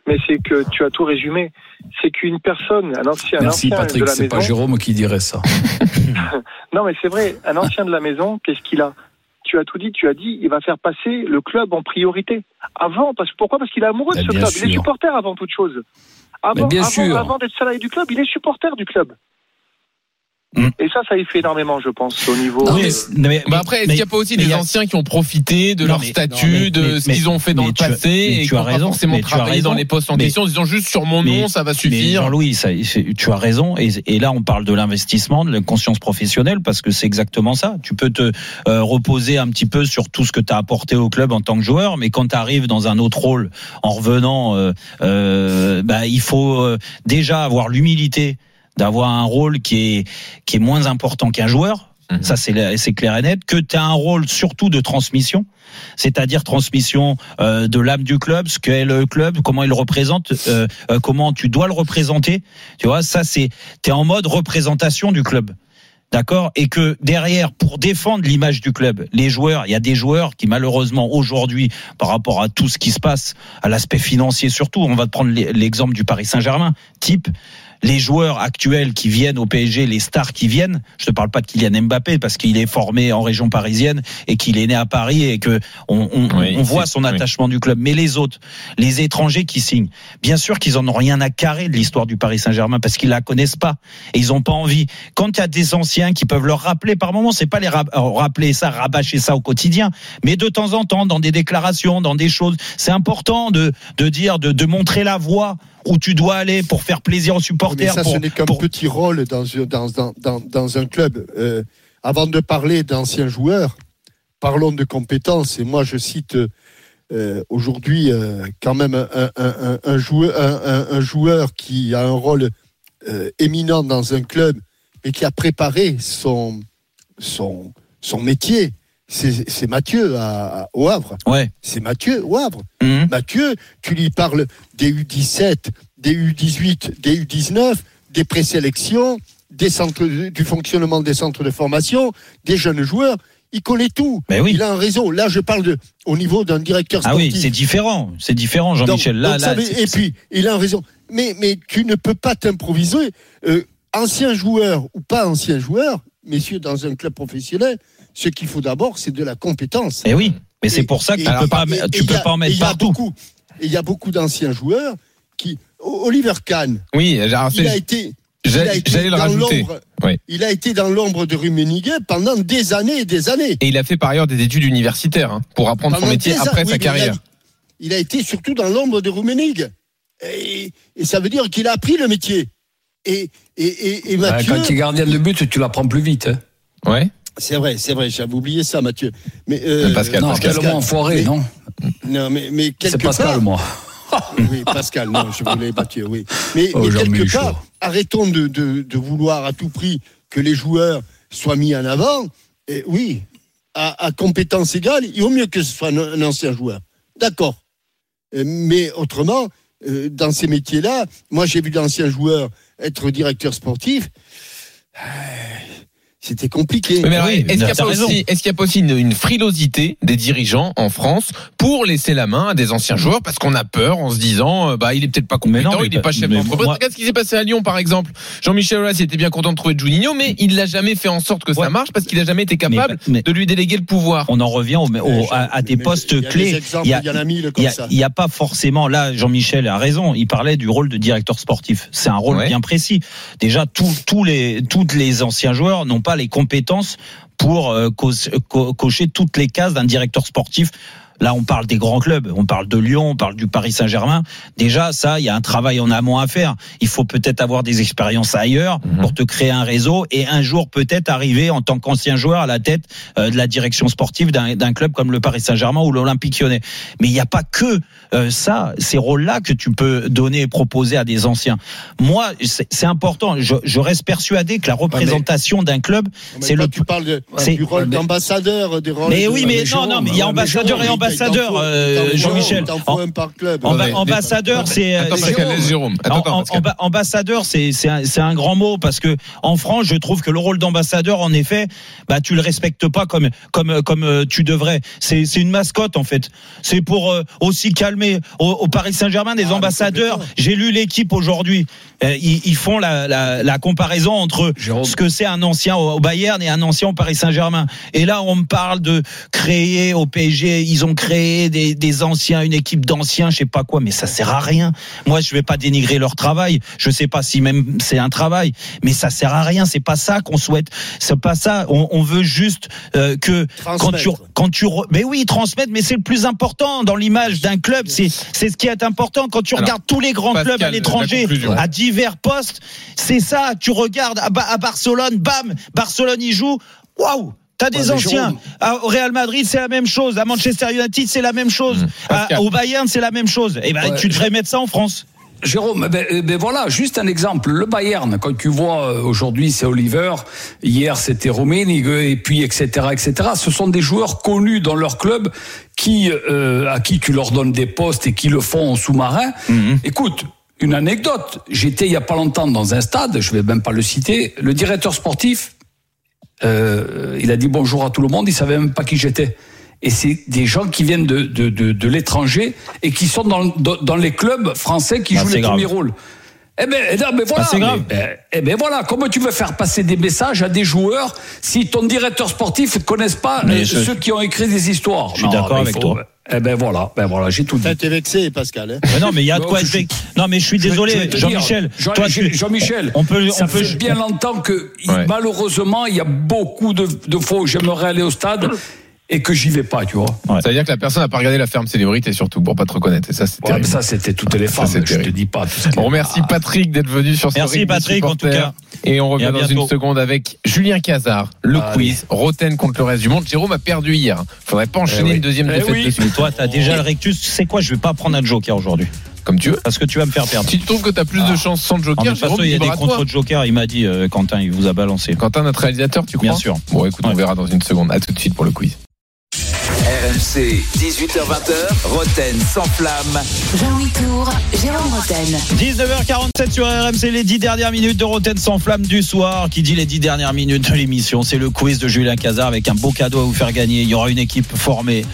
mais c'est que tu as tout résumé. C'est qu'une personne, un ancien, un de Patrick, la c'est pas maison. Jérôme qui dirait ça. Non, mais c'est vrai, un ancien de la maison, qu'est-ce qu'il a Tu as tout dit, tu as dit, il va faire passer le club en priorité. Avant, parce pourquoi Parce qu'il est amoureux de ce club. Il est supporter avant toute chose. Avant, Mais bien avant, sûr. avant d'être salarié du club, il est supporter du club. Et ça, ça y fait énormément, je pense, au niveau. Non, euh, mais- mais- Bah après, est-ce qu'il n'y a pas aussi des a- anciens qui ont profité de Non, leur mais- statut, non, mais- de mais- ce qu'ils ont fait dans le passé et tu qui as n'ont pas raison, forcément travaillé dans raison. les postes en Mais- question en disant juste sur mon nom, ça va suffire. Jean-Louis, tu as raison. Et, et là, on parle de l'investissement, de la conscience professionnelle, parce que c'est exactement ça. Tu peux te euh, reposer un petit peu sur tout ce que tu as apporté au club en tant que joueur, mais quand tu arrives dans un autre rôle, en revenant, euh, euh, bah, il faut euh, déjà avoir l'humilité d'avoir un rôle qui est qui est moins important qu'un joueur. Ça, c'est la- c'est clair et net. Que tu as un rôle surtout de transmission, c'est-à-dire transmission euh, de l'âme du club, ce qu'est le club, comment il représente, euh, euh, comment tu dois le représenter. Tu vois, ça, c'est t'es en mode représentation du club. D'accord? Et que derrière, pour défendre l'image du club, les joueurs, il y a des joueurs qui malheureusement aujourd'hui, par rapport à tout ce qui se passe, à l'aspect financier surtout, on va te prendre l'exemple du Paris Saint-Germain, type les joueurs actuels qui viennent au PSG, les stars qui viennent, je te parle pas de Kylian Mbappé parce qu'il est formé en région parisienne et qu'il est né à Paris et que on, on, Oui, on voit son oui. attachement du club. Mais les autres, les étrangers qui signent, bien sûr qu'ils en ont rien à carrer de l'histoire du Paris Saint-Germain parce qu'ils la connaissent pas et ils ont pas envie. Quand il y a des anciens qui peuvent leur rappeler par moment, c'est pas les euh, rappeler ça, rabâcher ça au quotidien, mais de temps en temps dans des déclarations, dans des choses, c'est important de de dire, de, de montrer la voie où tu dois aller pour faire plaisir aux Mais supporters. ça, pour- ce n'est qu'un pour- petit rôle dans, un- dans, dans, dans, dans un club. Euh, avant de parler d'anciens joueurs, parlons de compétences. Et moi, je cite euh, aujourd'hui euh, quand même un, un, un, un joueur, un, qui a un rôle éminent dans un club, mais qui a préparé son, son, son métier. C'est Mathieu à, à- au Havre. Ouais. C'est Mathieu au Havre. Mhm. Mathieu, tu lui parles des U17, des U18, des U19, des présélections, des centres, du fonctionnement des centres de formation, des jeunes joueurs. Il connaît tout. Mais oui. Il a un réseau. Là, je parle de, au niveau d'un directeur Ah sportif. oui, c'est différent, c'est différent, Jean-Michel. Là, donc et puis, il a un raison. Mais, mais tu ne peux pas t'improviser. Euh, ancien joueur ou pas ancien joueur, messieurs, dans un club professionnel, ce qu'il faut d'abord, c'est de la compétence. Eh oui, mais c'est Et- pour ça que et- tu peux pas, et- et tu il y peux a- pas en et mettre y partout. beaucoup- Et il y a beaucoup d'anciens joueurs qui. Oliver Kahn, Oui, alors il a été. il j'allais a été j'allais le dans rajouter. Oui. Il a été dans l'ombre de Rummenigge pendant des années et des années. Et il a fait par ailleurs des études universitaires hein, pour apprendre son métier après sa il a- carrière. Il a, été surtout dans l'ombre de Rummenigge. Et, et ça veut dire qu'il a appris le métier. Et, et, et, et Bah, Mathieu. Quand tu es gardien de but, tu l'apprends plus vite. hein. Ouais. C'est vrai, c'est vrai, j'avais oublié ça, Mathieu. Mais euh, Pascal, non, Pascal. enfoiré, mais- non Non, mais, mais quelque C'est Pascal, part, moi. Oui, Pascal, non, je voulais Mathieu, oui. Mais, Oh, mais quelque part, arrêtons de, de, de vouloir à tout prix que les joueurs soient mis en avant. Et oui, à, à compétence égale, il vaut mieux que ce soit un, un ancien joueur. D'accord. Euh, Mais autrement, euh, dans ces métiers-là, moi j'ai vu d'anciens joueurs être directeur sportif. C'était compliqué. Mais Oui, est-ce qu'il n'y a, pas aussi- a pas une, une frilosité des dirigeants en France pour laisser la main à des anciens joueurs parce qu'on a peur en se disant euh, bah il est peut-être pas Mais compétent, non, mais il n'est pas chef d'entreprise. moi- Regarde ce qui s'est passé à Lyon par exemple. Jean-Michel Aulas était bien content de trouver Juninho mais il l'a jamais fait en sorte que ça marche parce qu'il a jamais été capable Mais- mais- de lui déléguer le pouvoir. On en revient au, au- à, à des Mais postes clés. Il y a- pas forcément là Jean-Michel a raison il parlait du rôle de directeur sportif c'est un rôle Ouais. bien précis déjà tous tous les toutes les anciens joueurs n'ont pas les compétences pour euh, co- co- cocher toutes les cases d'un directeur sportif Là, on parle des grands clubs, on parle de Lyon, on parle du Paris Saint-Germain. Déjà, ça, il y a un travail en amont à faire. Il faut peut-être avoir des expériences ailleurs Mhm. pour te créer un réseau et un jour peut-être arriver en tant qu'ancien joueur à la tête euh, de la direction sportive d'un club comme le Paris Saint-Germain ou l'Olympique Lyonnais. Mais il n'y a pas que euh, ça, ces rôles-là que tu peux donner et proposer à des anciens. Moi, c'est important. Je, je reste persuadé que la représentation d'un club, Mais c'est le tu parles de- du rôle d'ambassadeur, des rôles mais de- oui, mais de non, non, mais il y a Jérôme. ambassadeur et Jérôme, ambassadeur, euh, Jean-Michel. Ambassadeur, c'est ambassadeur, c'est c'est un, c'est un grand mot parce que en France, je trouve que le rôle d'ambassadeur, en effet, bah tu le respectes pas comme comme comme euh, tu devrais. C'est c'est une mascotte en fait. C'est pour euh, aussi calmer au, au Paris Saint-Germain des Ah, ambassadeurs. J'ai lu l'équipe aujourd'hui. Euh, ils, ils font la, la, la comparaison entre ce que c'est un ancien au au Bayern et un ancien au Paris Saint-Germain. Et là, on me parle de créer au PSG. Ils ont créer des, des anciens, une équipe d'anciens, je sais pas quoi, mais ça sert à rien. Moi, je vais pas dénigrer leur travail. Je sais pas si même c'est un travail, mais ça sert à rien. C'est pas ça qu'on souhaite. C'est pas ça. On, on veut juste euh, que quand tu quand tu mais oui transmettre, mais c'est le plus important dans l'image d'un club. C'est c'est ce qui est important quand tu Alors, regardes tous les grands Pascal, clubs à l'étranger à divers postes. C'est ça. Tu regardes à, à Barcelone, bam, Barcelone y joue. Waouh. T'as des anciens. Jérôme- À- Au Real Madrid, c'est la même chose. À Manchester United, c'est la même chose. À- Pascal. au Bayern, c'est la même chose. Et ben, Ouais, tu devrais mettre ça en France. Jérôme, ben, euh, ben voilà, juste un exemple. Le Bayern, quand tu vois euh, aujourd'hui c'est Oliver, hier c'était Rummenigge et puis etc etc. Ce sont des joueurs connus dans leur club qui euh, à qui tu leur donnes des postes et qui le font en sous-marin. Écoute. Une anecdote, j'étais il y a pas longtemps dans un stade, je vais même pas le citer, le directeur sportif, euh, il a dit bonjour à tout le monde, il savait même pas qui j'étais. Et c'est des gens qui viennent de, de, de, de l'étranger et qui sont dans, dans, dans les clubs français qui Ah, jouent les grave. premiers rôles. Eh ben, eh ben, mais voilà. Ah, grave. mais, ben, eh ben voilà. Comment tu veux faire passer des messages à des joueurs si ton directeur sportif ne connaisse pas Mais euh, je- ceux qui ont écrit des histoires? Je suis Non, d'accord avec faut- toi. Eh ben voilà. Ben voilà, j'ai tout dit. T'as été vexé, Pascal. hein. Mais non, mais il y a de quoi je être suis- vexé. Non, mais je suis désolé, Jean-Michel. Jean- Jean-Michel, on peut, ça on peut. fait bien longtemps que Ouais. malheureusement il y a beaucoup de, de fois où j'aimerais aller au stade et que j'y vais pas, tu vois. Ouais. Ça veut dire que la personne n'a pas regardé la ferme célébrité surtout pour pas te reconnaître. Et ça, c'est Ouais, ça c'était toutes les femmes. je te dis pas. tout ce On remercie Patrick d'être venu sur ce Merci, Patrick, en tout cas. Et on revient Et dans bientôt. une seconde avec Julien Cazard, le quiz, Roten contre le reste du monde. Jérôme a perdu hier. Faudrait pas enchaîner oui. une deuxième Eh défaite oui. de toi, t'as déjà le rectus. Tu sais quoi Je vais pas prendre un joker aujourd'hui? Comme tu veux. Parce que tu vas me faire perdre. Si tu trouves que tu as plus de chances sans joker, de toute façon, Jérôme, il y a des toi. contre-jokers. Il m'a dit, euh, Quentin, il vous a balancé. Quentin, notre réalisateur, tu crois? Bien sûr. Bon, écoute, on verra dans une seconde. À tout de suite pour le quiz. RMC, 18h20h, Roten sans flamme. Jean-Louis Tour, Jérôme Roten. 19h47 sur RMC, les 10 dernières minutes de Roten sans flamme du soir. Qui dit les 10 dernières minutes de l'émission C'est le quiz de Julien Cazard avec un beau cadeau à vous faire gagner. Il y aura une équipe formée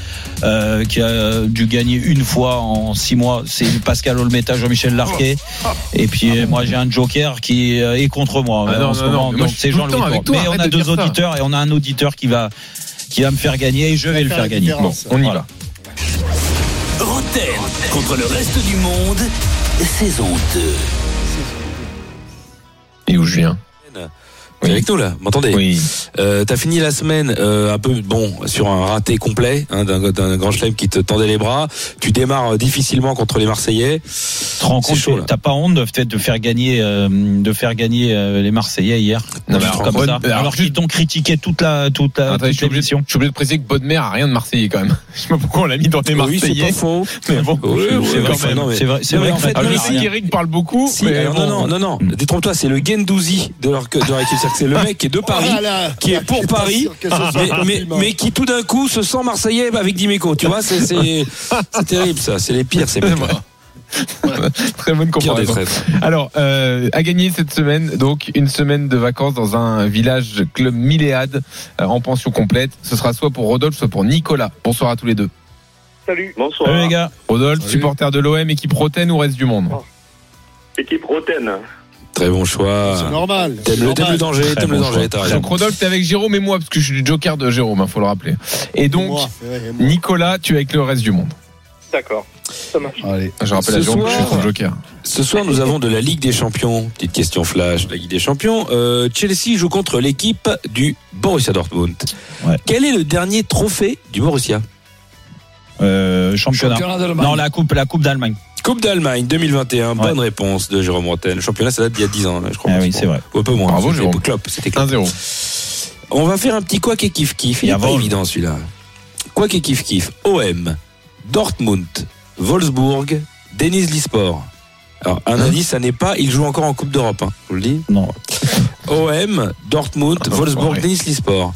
euh, qui a dû gagner une fois en 6 mois. C'est Pascal Olmeta, Jean-Michel Larquet. Et puis moi, j'ai un joker qui euh, est contre moi Ah non, en ce non, moment. non, moi, Donc c'est Jean-Louis Tour. Mais on a de deux ça. auditeurs et on a un auditeur qui va, qui va me faire gagner et je vais le faire gagner. différence. On y Voilà. va. Roten contre le reste du monde, saison 2. Et où Julien T'es avec nous là, m'entendez Oui. Euh, T'as fini la semaine euh, un peu bon sur un raté complet hein, d'un d'un grand chelem qui te tendait les bras. Tu démarres euh, difficilement contre les Marseillais. Tu rends compte, t'as pas honte de, peut-être de faire gagner, euh, de faire gagner euh, les Marseillais hier, Non, alors, comme Bonne- ça, alors, alors qu'ils t'ont critiqué toute la, toute la, je toute suis obligé, l'émission. je suis obligé de préciser que Bodmer a rien de Marseillais quand même. Je sais pas pourquoi on l'a mis dans les Oui, c'est Marseillais. pas faux. Mais bon, Oui, oui, C'est vrai, c'est vrai, c'est vrai en fait, parle beaucoup. Non, non, non, non. Détrompe-toi, c'est le Gendouzi de leur, de leur équipe. C'est le mec qui est de Paris, Oh là là. qui est pour Paris, mais, qui tout d'un coup se sent Marseillais avec Dimeco. Tu vois, c'est c'est- c'est terrible ça. C'est les pires, ces mecs Très bonne comparaison. Alors, euh, à gagner cette semaine, donc une semaine de vacances dans un village club Milléade euh, en pension complète. Ce sera soit pour Rodolphe, soit pour Nicolas. Bonsoir à tous les deux. Salut. Bonsoir. Salut les gars. Rodolphe, supporter de l'OM, équipe Roten ou reste du monde Équipe Roten. Très bon choix. C'est normal. T'aimes le, le danger, t'aimes le bon danger, t'as raison. Donc Rodolphe, t'es avec Jérôme et moi, parce que je suis le joker de Jérôme, il faut le rappeler. Et donc, Moi, vrai. Nicolas, tu es avec le reste du monde. D'accord. Ça marche. Je rappelle Ce à Jérôme que je suis soir- son joker. Ce soir, nous avons de la Ligue des Champions. Petite question flash de la Ligue des Champions. Euh, Chelsea joue contre l'équipe du Borussia Dortmund. Ouais. Quel est le dernier trophée du Borussia? Euh, championnat. Championnat d'Allemagne. Non, la coupe, la coupe d'Allemagne. Coupe d'Allemagne 2021. Ouais. Bonne réponse de Jérôme Rotten. Le championnat, ça date d'il y a 10 ans, là, je crois. Ah oui, c'est vrai. Ou un peu moins. Bravo, C'était Jérôme. Klopp, C'était Klopp. 1-0. On va faire un petit quoi et kiff kiff. Il Et est pas évident celui-là. Quoi et kiff kiff. OM, Dortmund, Wolfsburg, Denis Lisport. Alors, un Hein indice, ça n'est pas, il joue encore en Coupe d'Europe, hein, je vous le dis. Non. OM, Dortmund, Ah, Wolfsburg. Denis Lisport.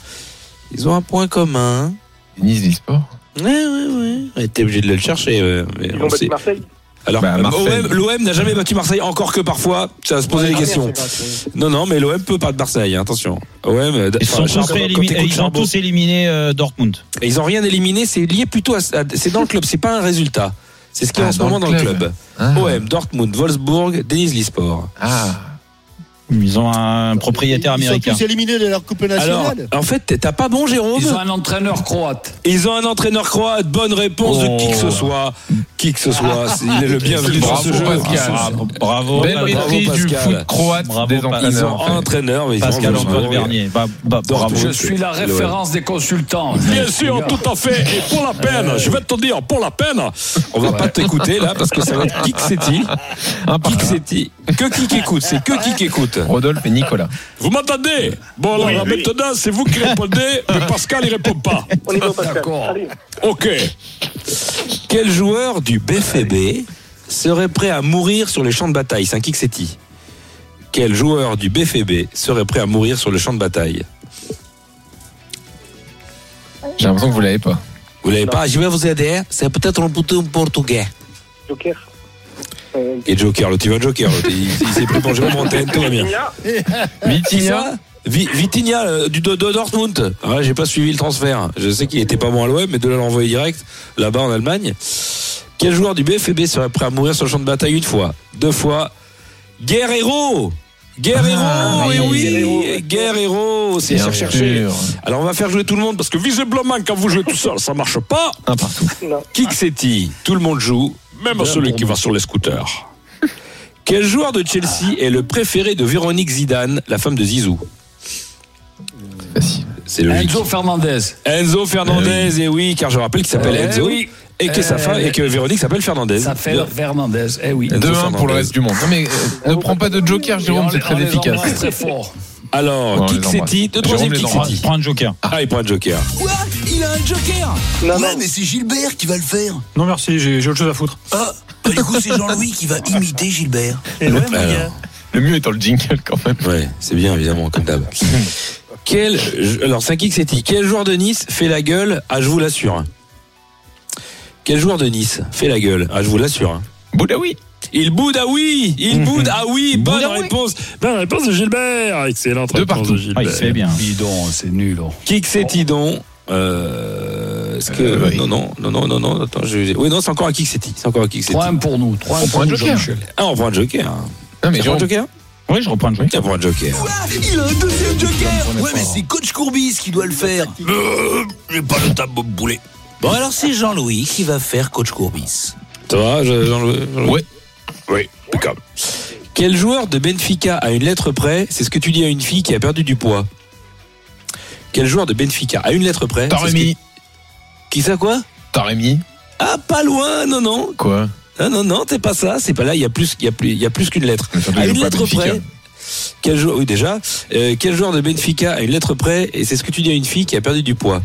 Ils ont un point commun. Nice d'e-sport. Ouais, ouais, ouais. On était obligé de le chercher. ouais, mais Ils on ont battu Marseille Alors, Bah, euh, l'OM n'a jamais battu Marseille, encore que parfois, ça va se poser Ouais, des questions. Non, non, mais l'OM peut pas de Marseille, hein, attention. OM, euh, Ils, sont tous ils ont tous éliminé euh, Dortmund. Et ils ont rien éliminé, c'est lié plutôt à, à- c'est dans le club, c'est pas un résultat. C'est ce qui est Ah, en ce dans moment dans le club. club. Ah. OM, Dortmund, Wolfsburg, Denis Lisport. Ah. Ils ont un propriétaire Ils sont américain. tous éliminés de leur Coupe Alors, nationale. en fait, t'as pas bon, Jérôme Ils ont un entraîneur croate. Ils ont un entraîneur croate. Bonne réponse Oh. de qui que ce soit. Qui que ce soit. Il est le bienvenu dans Bravo, ce jeu. Pascal. Bravo, bravo. Belle bravo, maîtrise du Pascal. foot croate Bravo, des Pascal. Ils ont un entraîneur. mais ils Pascal. Bah, bah, bravo. Je suis la référence des consultants. Bien sûr, tout à fait. Et pour la peine, je vais te dire, pour la peine, on va pas t'écouter là parce que ça va être. Kiksetti. Que qui écoute C'est que qui écoute Rodolphe et Nicolas. Vous m'entendez? Bon, alors Oui, oui. maintenant, c'est vous qui répondez, mais Pascal, il répond pas. D'accord. Ok. Quel joueur du BFB serait prêt à mourir sur les champs de bataille? C'est un Kiksetti. Quel joueur du BFB serait prêt à mourir sur le champ de bataille? J'ai l'impression que vous l'avez pas. Vous l'avez pas? Je vais vous aider. C'est peut-être un bouton portugais. Joker. Et Joker, l'autre, il va Joker. l'autre. Il, il s'est pris pour Jérôme Bretagne, tout va bien. Vitinha. Vitinha ça Vi- Vitinha euh, du de, de Dortmund. Ouais, j'ai pas suivi le transfert. Je sais qu'il était pas bon à l'OM, mais de là l'envoyer direct là-bas en Allemagne. Quel joueur du BFB serait prêt à mourir sur le champ de bataille une fois, deux fois Guerrero Guerrero, Ah, oui, oui, oui, Guerrero, c'est Bien cher cherché. sûr. Alors on va faire jouer tout le monde parce que visiblement quand vous jouez tout seul, ça marche pas. Un partout. Kiksetti, tout le monde joue, même celui qui va sur les scooters. Quel joueur de Chelsea est le préféré de Véronique Zidane, la femme de Zizou. C'est logique. Enzo Fernandez. Enzo Fernandez, et oui, car je rappelle qu'il s'appelle Eh Enzo. oui. Et que, sa Eh femme, et que Véronique s'appelle Fernandez. Ça fait Fernandez. Eh oui. Enzo 2-1 pour Fernandez. le reste du monde. Non mais euh, ne prends pas de joker, Jérôme, On c'est les- très on les efficace. embrasse très fort. Alors, les Kiksetti, embrasse. deux troisième embrasse. Kiksetti. Prends un joker. Ah, il prend un joker. Quoi Il a un joker Non, Ouais, non. mais c'est Gilbert qui va le faire. Non merci, j'ai autre chose à foutre. Ah, bah, du coup, c'est Jean-Louis qui va imiter Gilbert. Le mieux étant le jingle quand même. Ouais, c'est bien, évidemment, comme d'hab. Quel, alors, c'est un Kiksetti. Quel joueur de Nice fait la gueule Ah, je vous l'assure. Quel joueur de Nice fait la gueule Ah, je vous l'assure. hein. Boudaoui. Il boude, ah oui Il boude, ah oui Bonne ah réponse Bonne réponse de Gilbert Excellente De réponse partout. de Ah, Gilbert. il se fait bien. Bidon, c'est nul. oh. Kiksetti donc. Euh, est-ce que Euh, oui. non non non non non non attends je oui non c'est encore un Kiksetti c'est encore un Kiksetti 3-1 pour nous. 3-1 On prend pour un nous, joker. Ah on prend un joker Non mais prends un joker Oui, je reprends un joker. tiens prends un joker Quoi Il a un deuxième joker Ouais, mais c'est Coach Courbis qui doit le faire. Euh, J'ai pas le temps de me bouler. Bon, alors c'est Jean-Louis qui va faire Coach Courbis. ça va je- Jean-Louis Jean-Louis Ouais. Oui impeccable quel joueur de Benfica à une lettre près c'est ce que tu dis à une fille qui a perdu du poids. Quel joueur de Benfica à une lettre près c'est Taremi. que- qui ça quoi Taremi. ah pas loin non non. Quoi non non non t'es pas ça c'est pas là il y a plus il y a plus il y a plus qu'une lettre. À une lettre Benfica. près. Quel joueur oui déjà. Euh, quel joueur de Benfica à une lettre près et c'est ce que tu dis à une fille qui a perdu du poids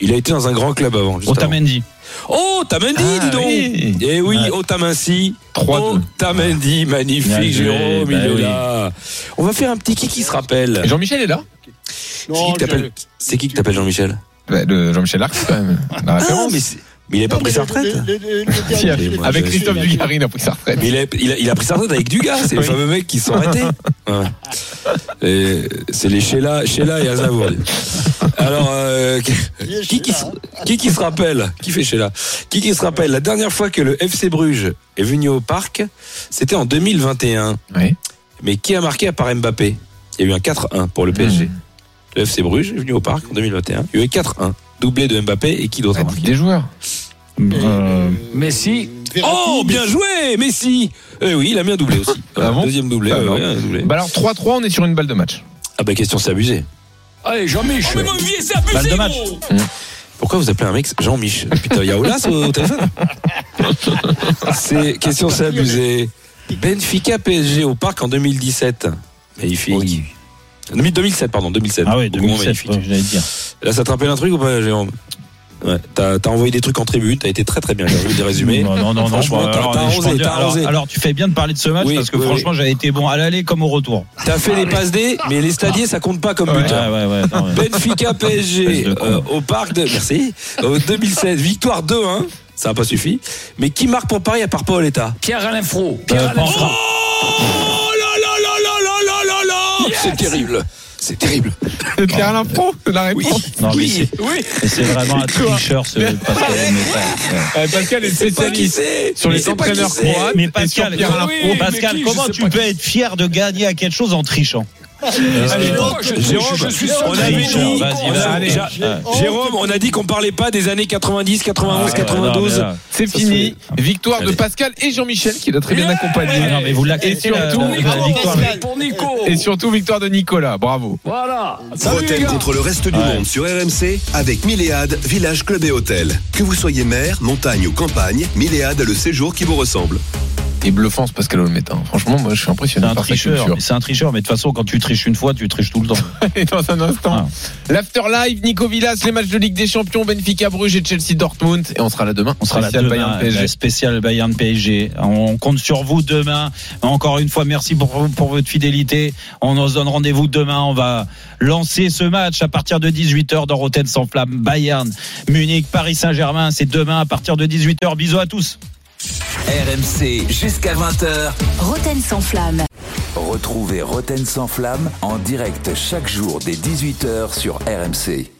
il a été dans un grand club avant. Otamendi. Oh, Otamendi, Ah, dis donc oui. Eh oui, Ouais. Otamendi. 3-2. Otamendi, magnifique, Bien joué, Jérôme, bah il est oui. là. On va faire un petit qui qui se rappelle. Jean-Michel est là C'est qui que t'appelles C'est qui que t'appelles Jean-Michel Bah, le Jean-Michel Larc quand même. La Ah, mais, il a pas Non, pris sa le- retraite le- le- le- le avec Christophe Dugarry, il a pris sa retraite. Mais il a, il, a, il a pris sa retraite avec Dugas, c'est les Oui. fameux mecs qui se sont arrêtés. Ouais. Et C'est les Sheila, Sheila et Aznavour. Alors, euh, qui, qui, se- qui qui se rappelle Qui fait Sheila Qui qui se rappelle La dernière fois que le FC Bruges est venu au parc, c'était en 2021. Oui. Mais qui a marqué à part Mbappé? Il y a eu un 4-1 pour le PSG. Le FC Bruges est venu au parc en 2021. Il y a eu 4-1. Doublé de Mbappé et qui d'autre a marqué? Des joueurs. Euh, Messi. Oh, bien joué, Messi Eh oui, il a mis un doublé aussi. Ah bon Deuxième doublé, Ah ouais, un doublé. Bah alors 3-3, on est sur une balle de match. Ah bah question, c'est abusé. Allez, Jean-Michel. Balle de match. Pourquoi vous appelez un mec Jean-Mich Putain, il y a Olas au, téléphone C'est question, c'est abusé. Benfica PSG au parc en 2017. Magnifique. 2007, pardon, 2007. Ah oui, Beaucoup moins 2007, magnifique. ouais, j'allais te dire. Là, ça te rappelle un truc ou pas, Jérôme? Ouais, t'as t'as envoyé des trucs en tribune, t'as été très très bien. J'ai vu des résumés. Non, non, non, non. Franchement, bah, t'as alors, arrosé, t'as alors, arrosé. alors, tu fais bien de parler de ce match Oui, parce que oui, franchement, j'avais été bon à l'aller comme au retour. T'as fait les passes D, mais les stadiers, ça compte pas comme Ouais, buteur. ouais, ouais, non, ouais. Benfica PSG euh, au parc de merci au 2016 victoire 2-1 ça n'a pas suffi mais qui marque pour Paris à part Paoletta Pierre-Alain Fro. Pierre-Alain Euh, Fro. Oh là là là là là là là là C'est terrible. C'est terrible. Pierre Alain Pro, la réponse. Non, mais Oui, c'est- oui. mais c'est vraiment un tricheur, ce Pascal. Mais, Pascal est C'est spécialiste c'est. sur les c'est entraîneurs c'est. croates mais Pascal, Pascal comment tu peux être fier de gagner à quelque chose en trichant? Jérôme, on a dit- qu'on parlait pas des années 90, 91, Ah, 92. non, mais là- C'est fini. Victoire de. Pascal et Jean-Michel qui l'a très bien accompagné. Et surtout-. Et surtout victoire de Nicolas. Bravo. Voilà. Roten contre le reste du monde sur RMC avec Milléade, village, club et hôtel. Que vous soyez mer, montagne ou campagne, Milléade a le séjour qui vous ressemble. Et bluffant ce Pascal Olmet. hein. Franchement, moi je suis C'est impressionné un par sa tricheur, culture. c'est un tricheur, mais de toute façon, quand tu triches une fois, tu triches tout le temps. Et dans un instant, l'after live, Nico Villas, les matchs de Ligue des Champions, Benfica Bruges et Chelsea Dortmund. Et on sera là demain. On sera là Spécial demain, Bayern PSG. la spéciale Bayern PSG. On compte sur vous demain. Encore une fois, merci pour, pour votre fidélité. On se donne rendez-vous demain. On va lancer ce match à partir de 18h dans Rotten sans flamme. Bayern, Munich, Paris Saint-Germain. C'est demain à partir de 18h. Bisous à tous. RMC jusqu'à 20h. Roten sans flamme. Retrouvez Roten sans flamme en direct chaque jour dès 18h sur RMC.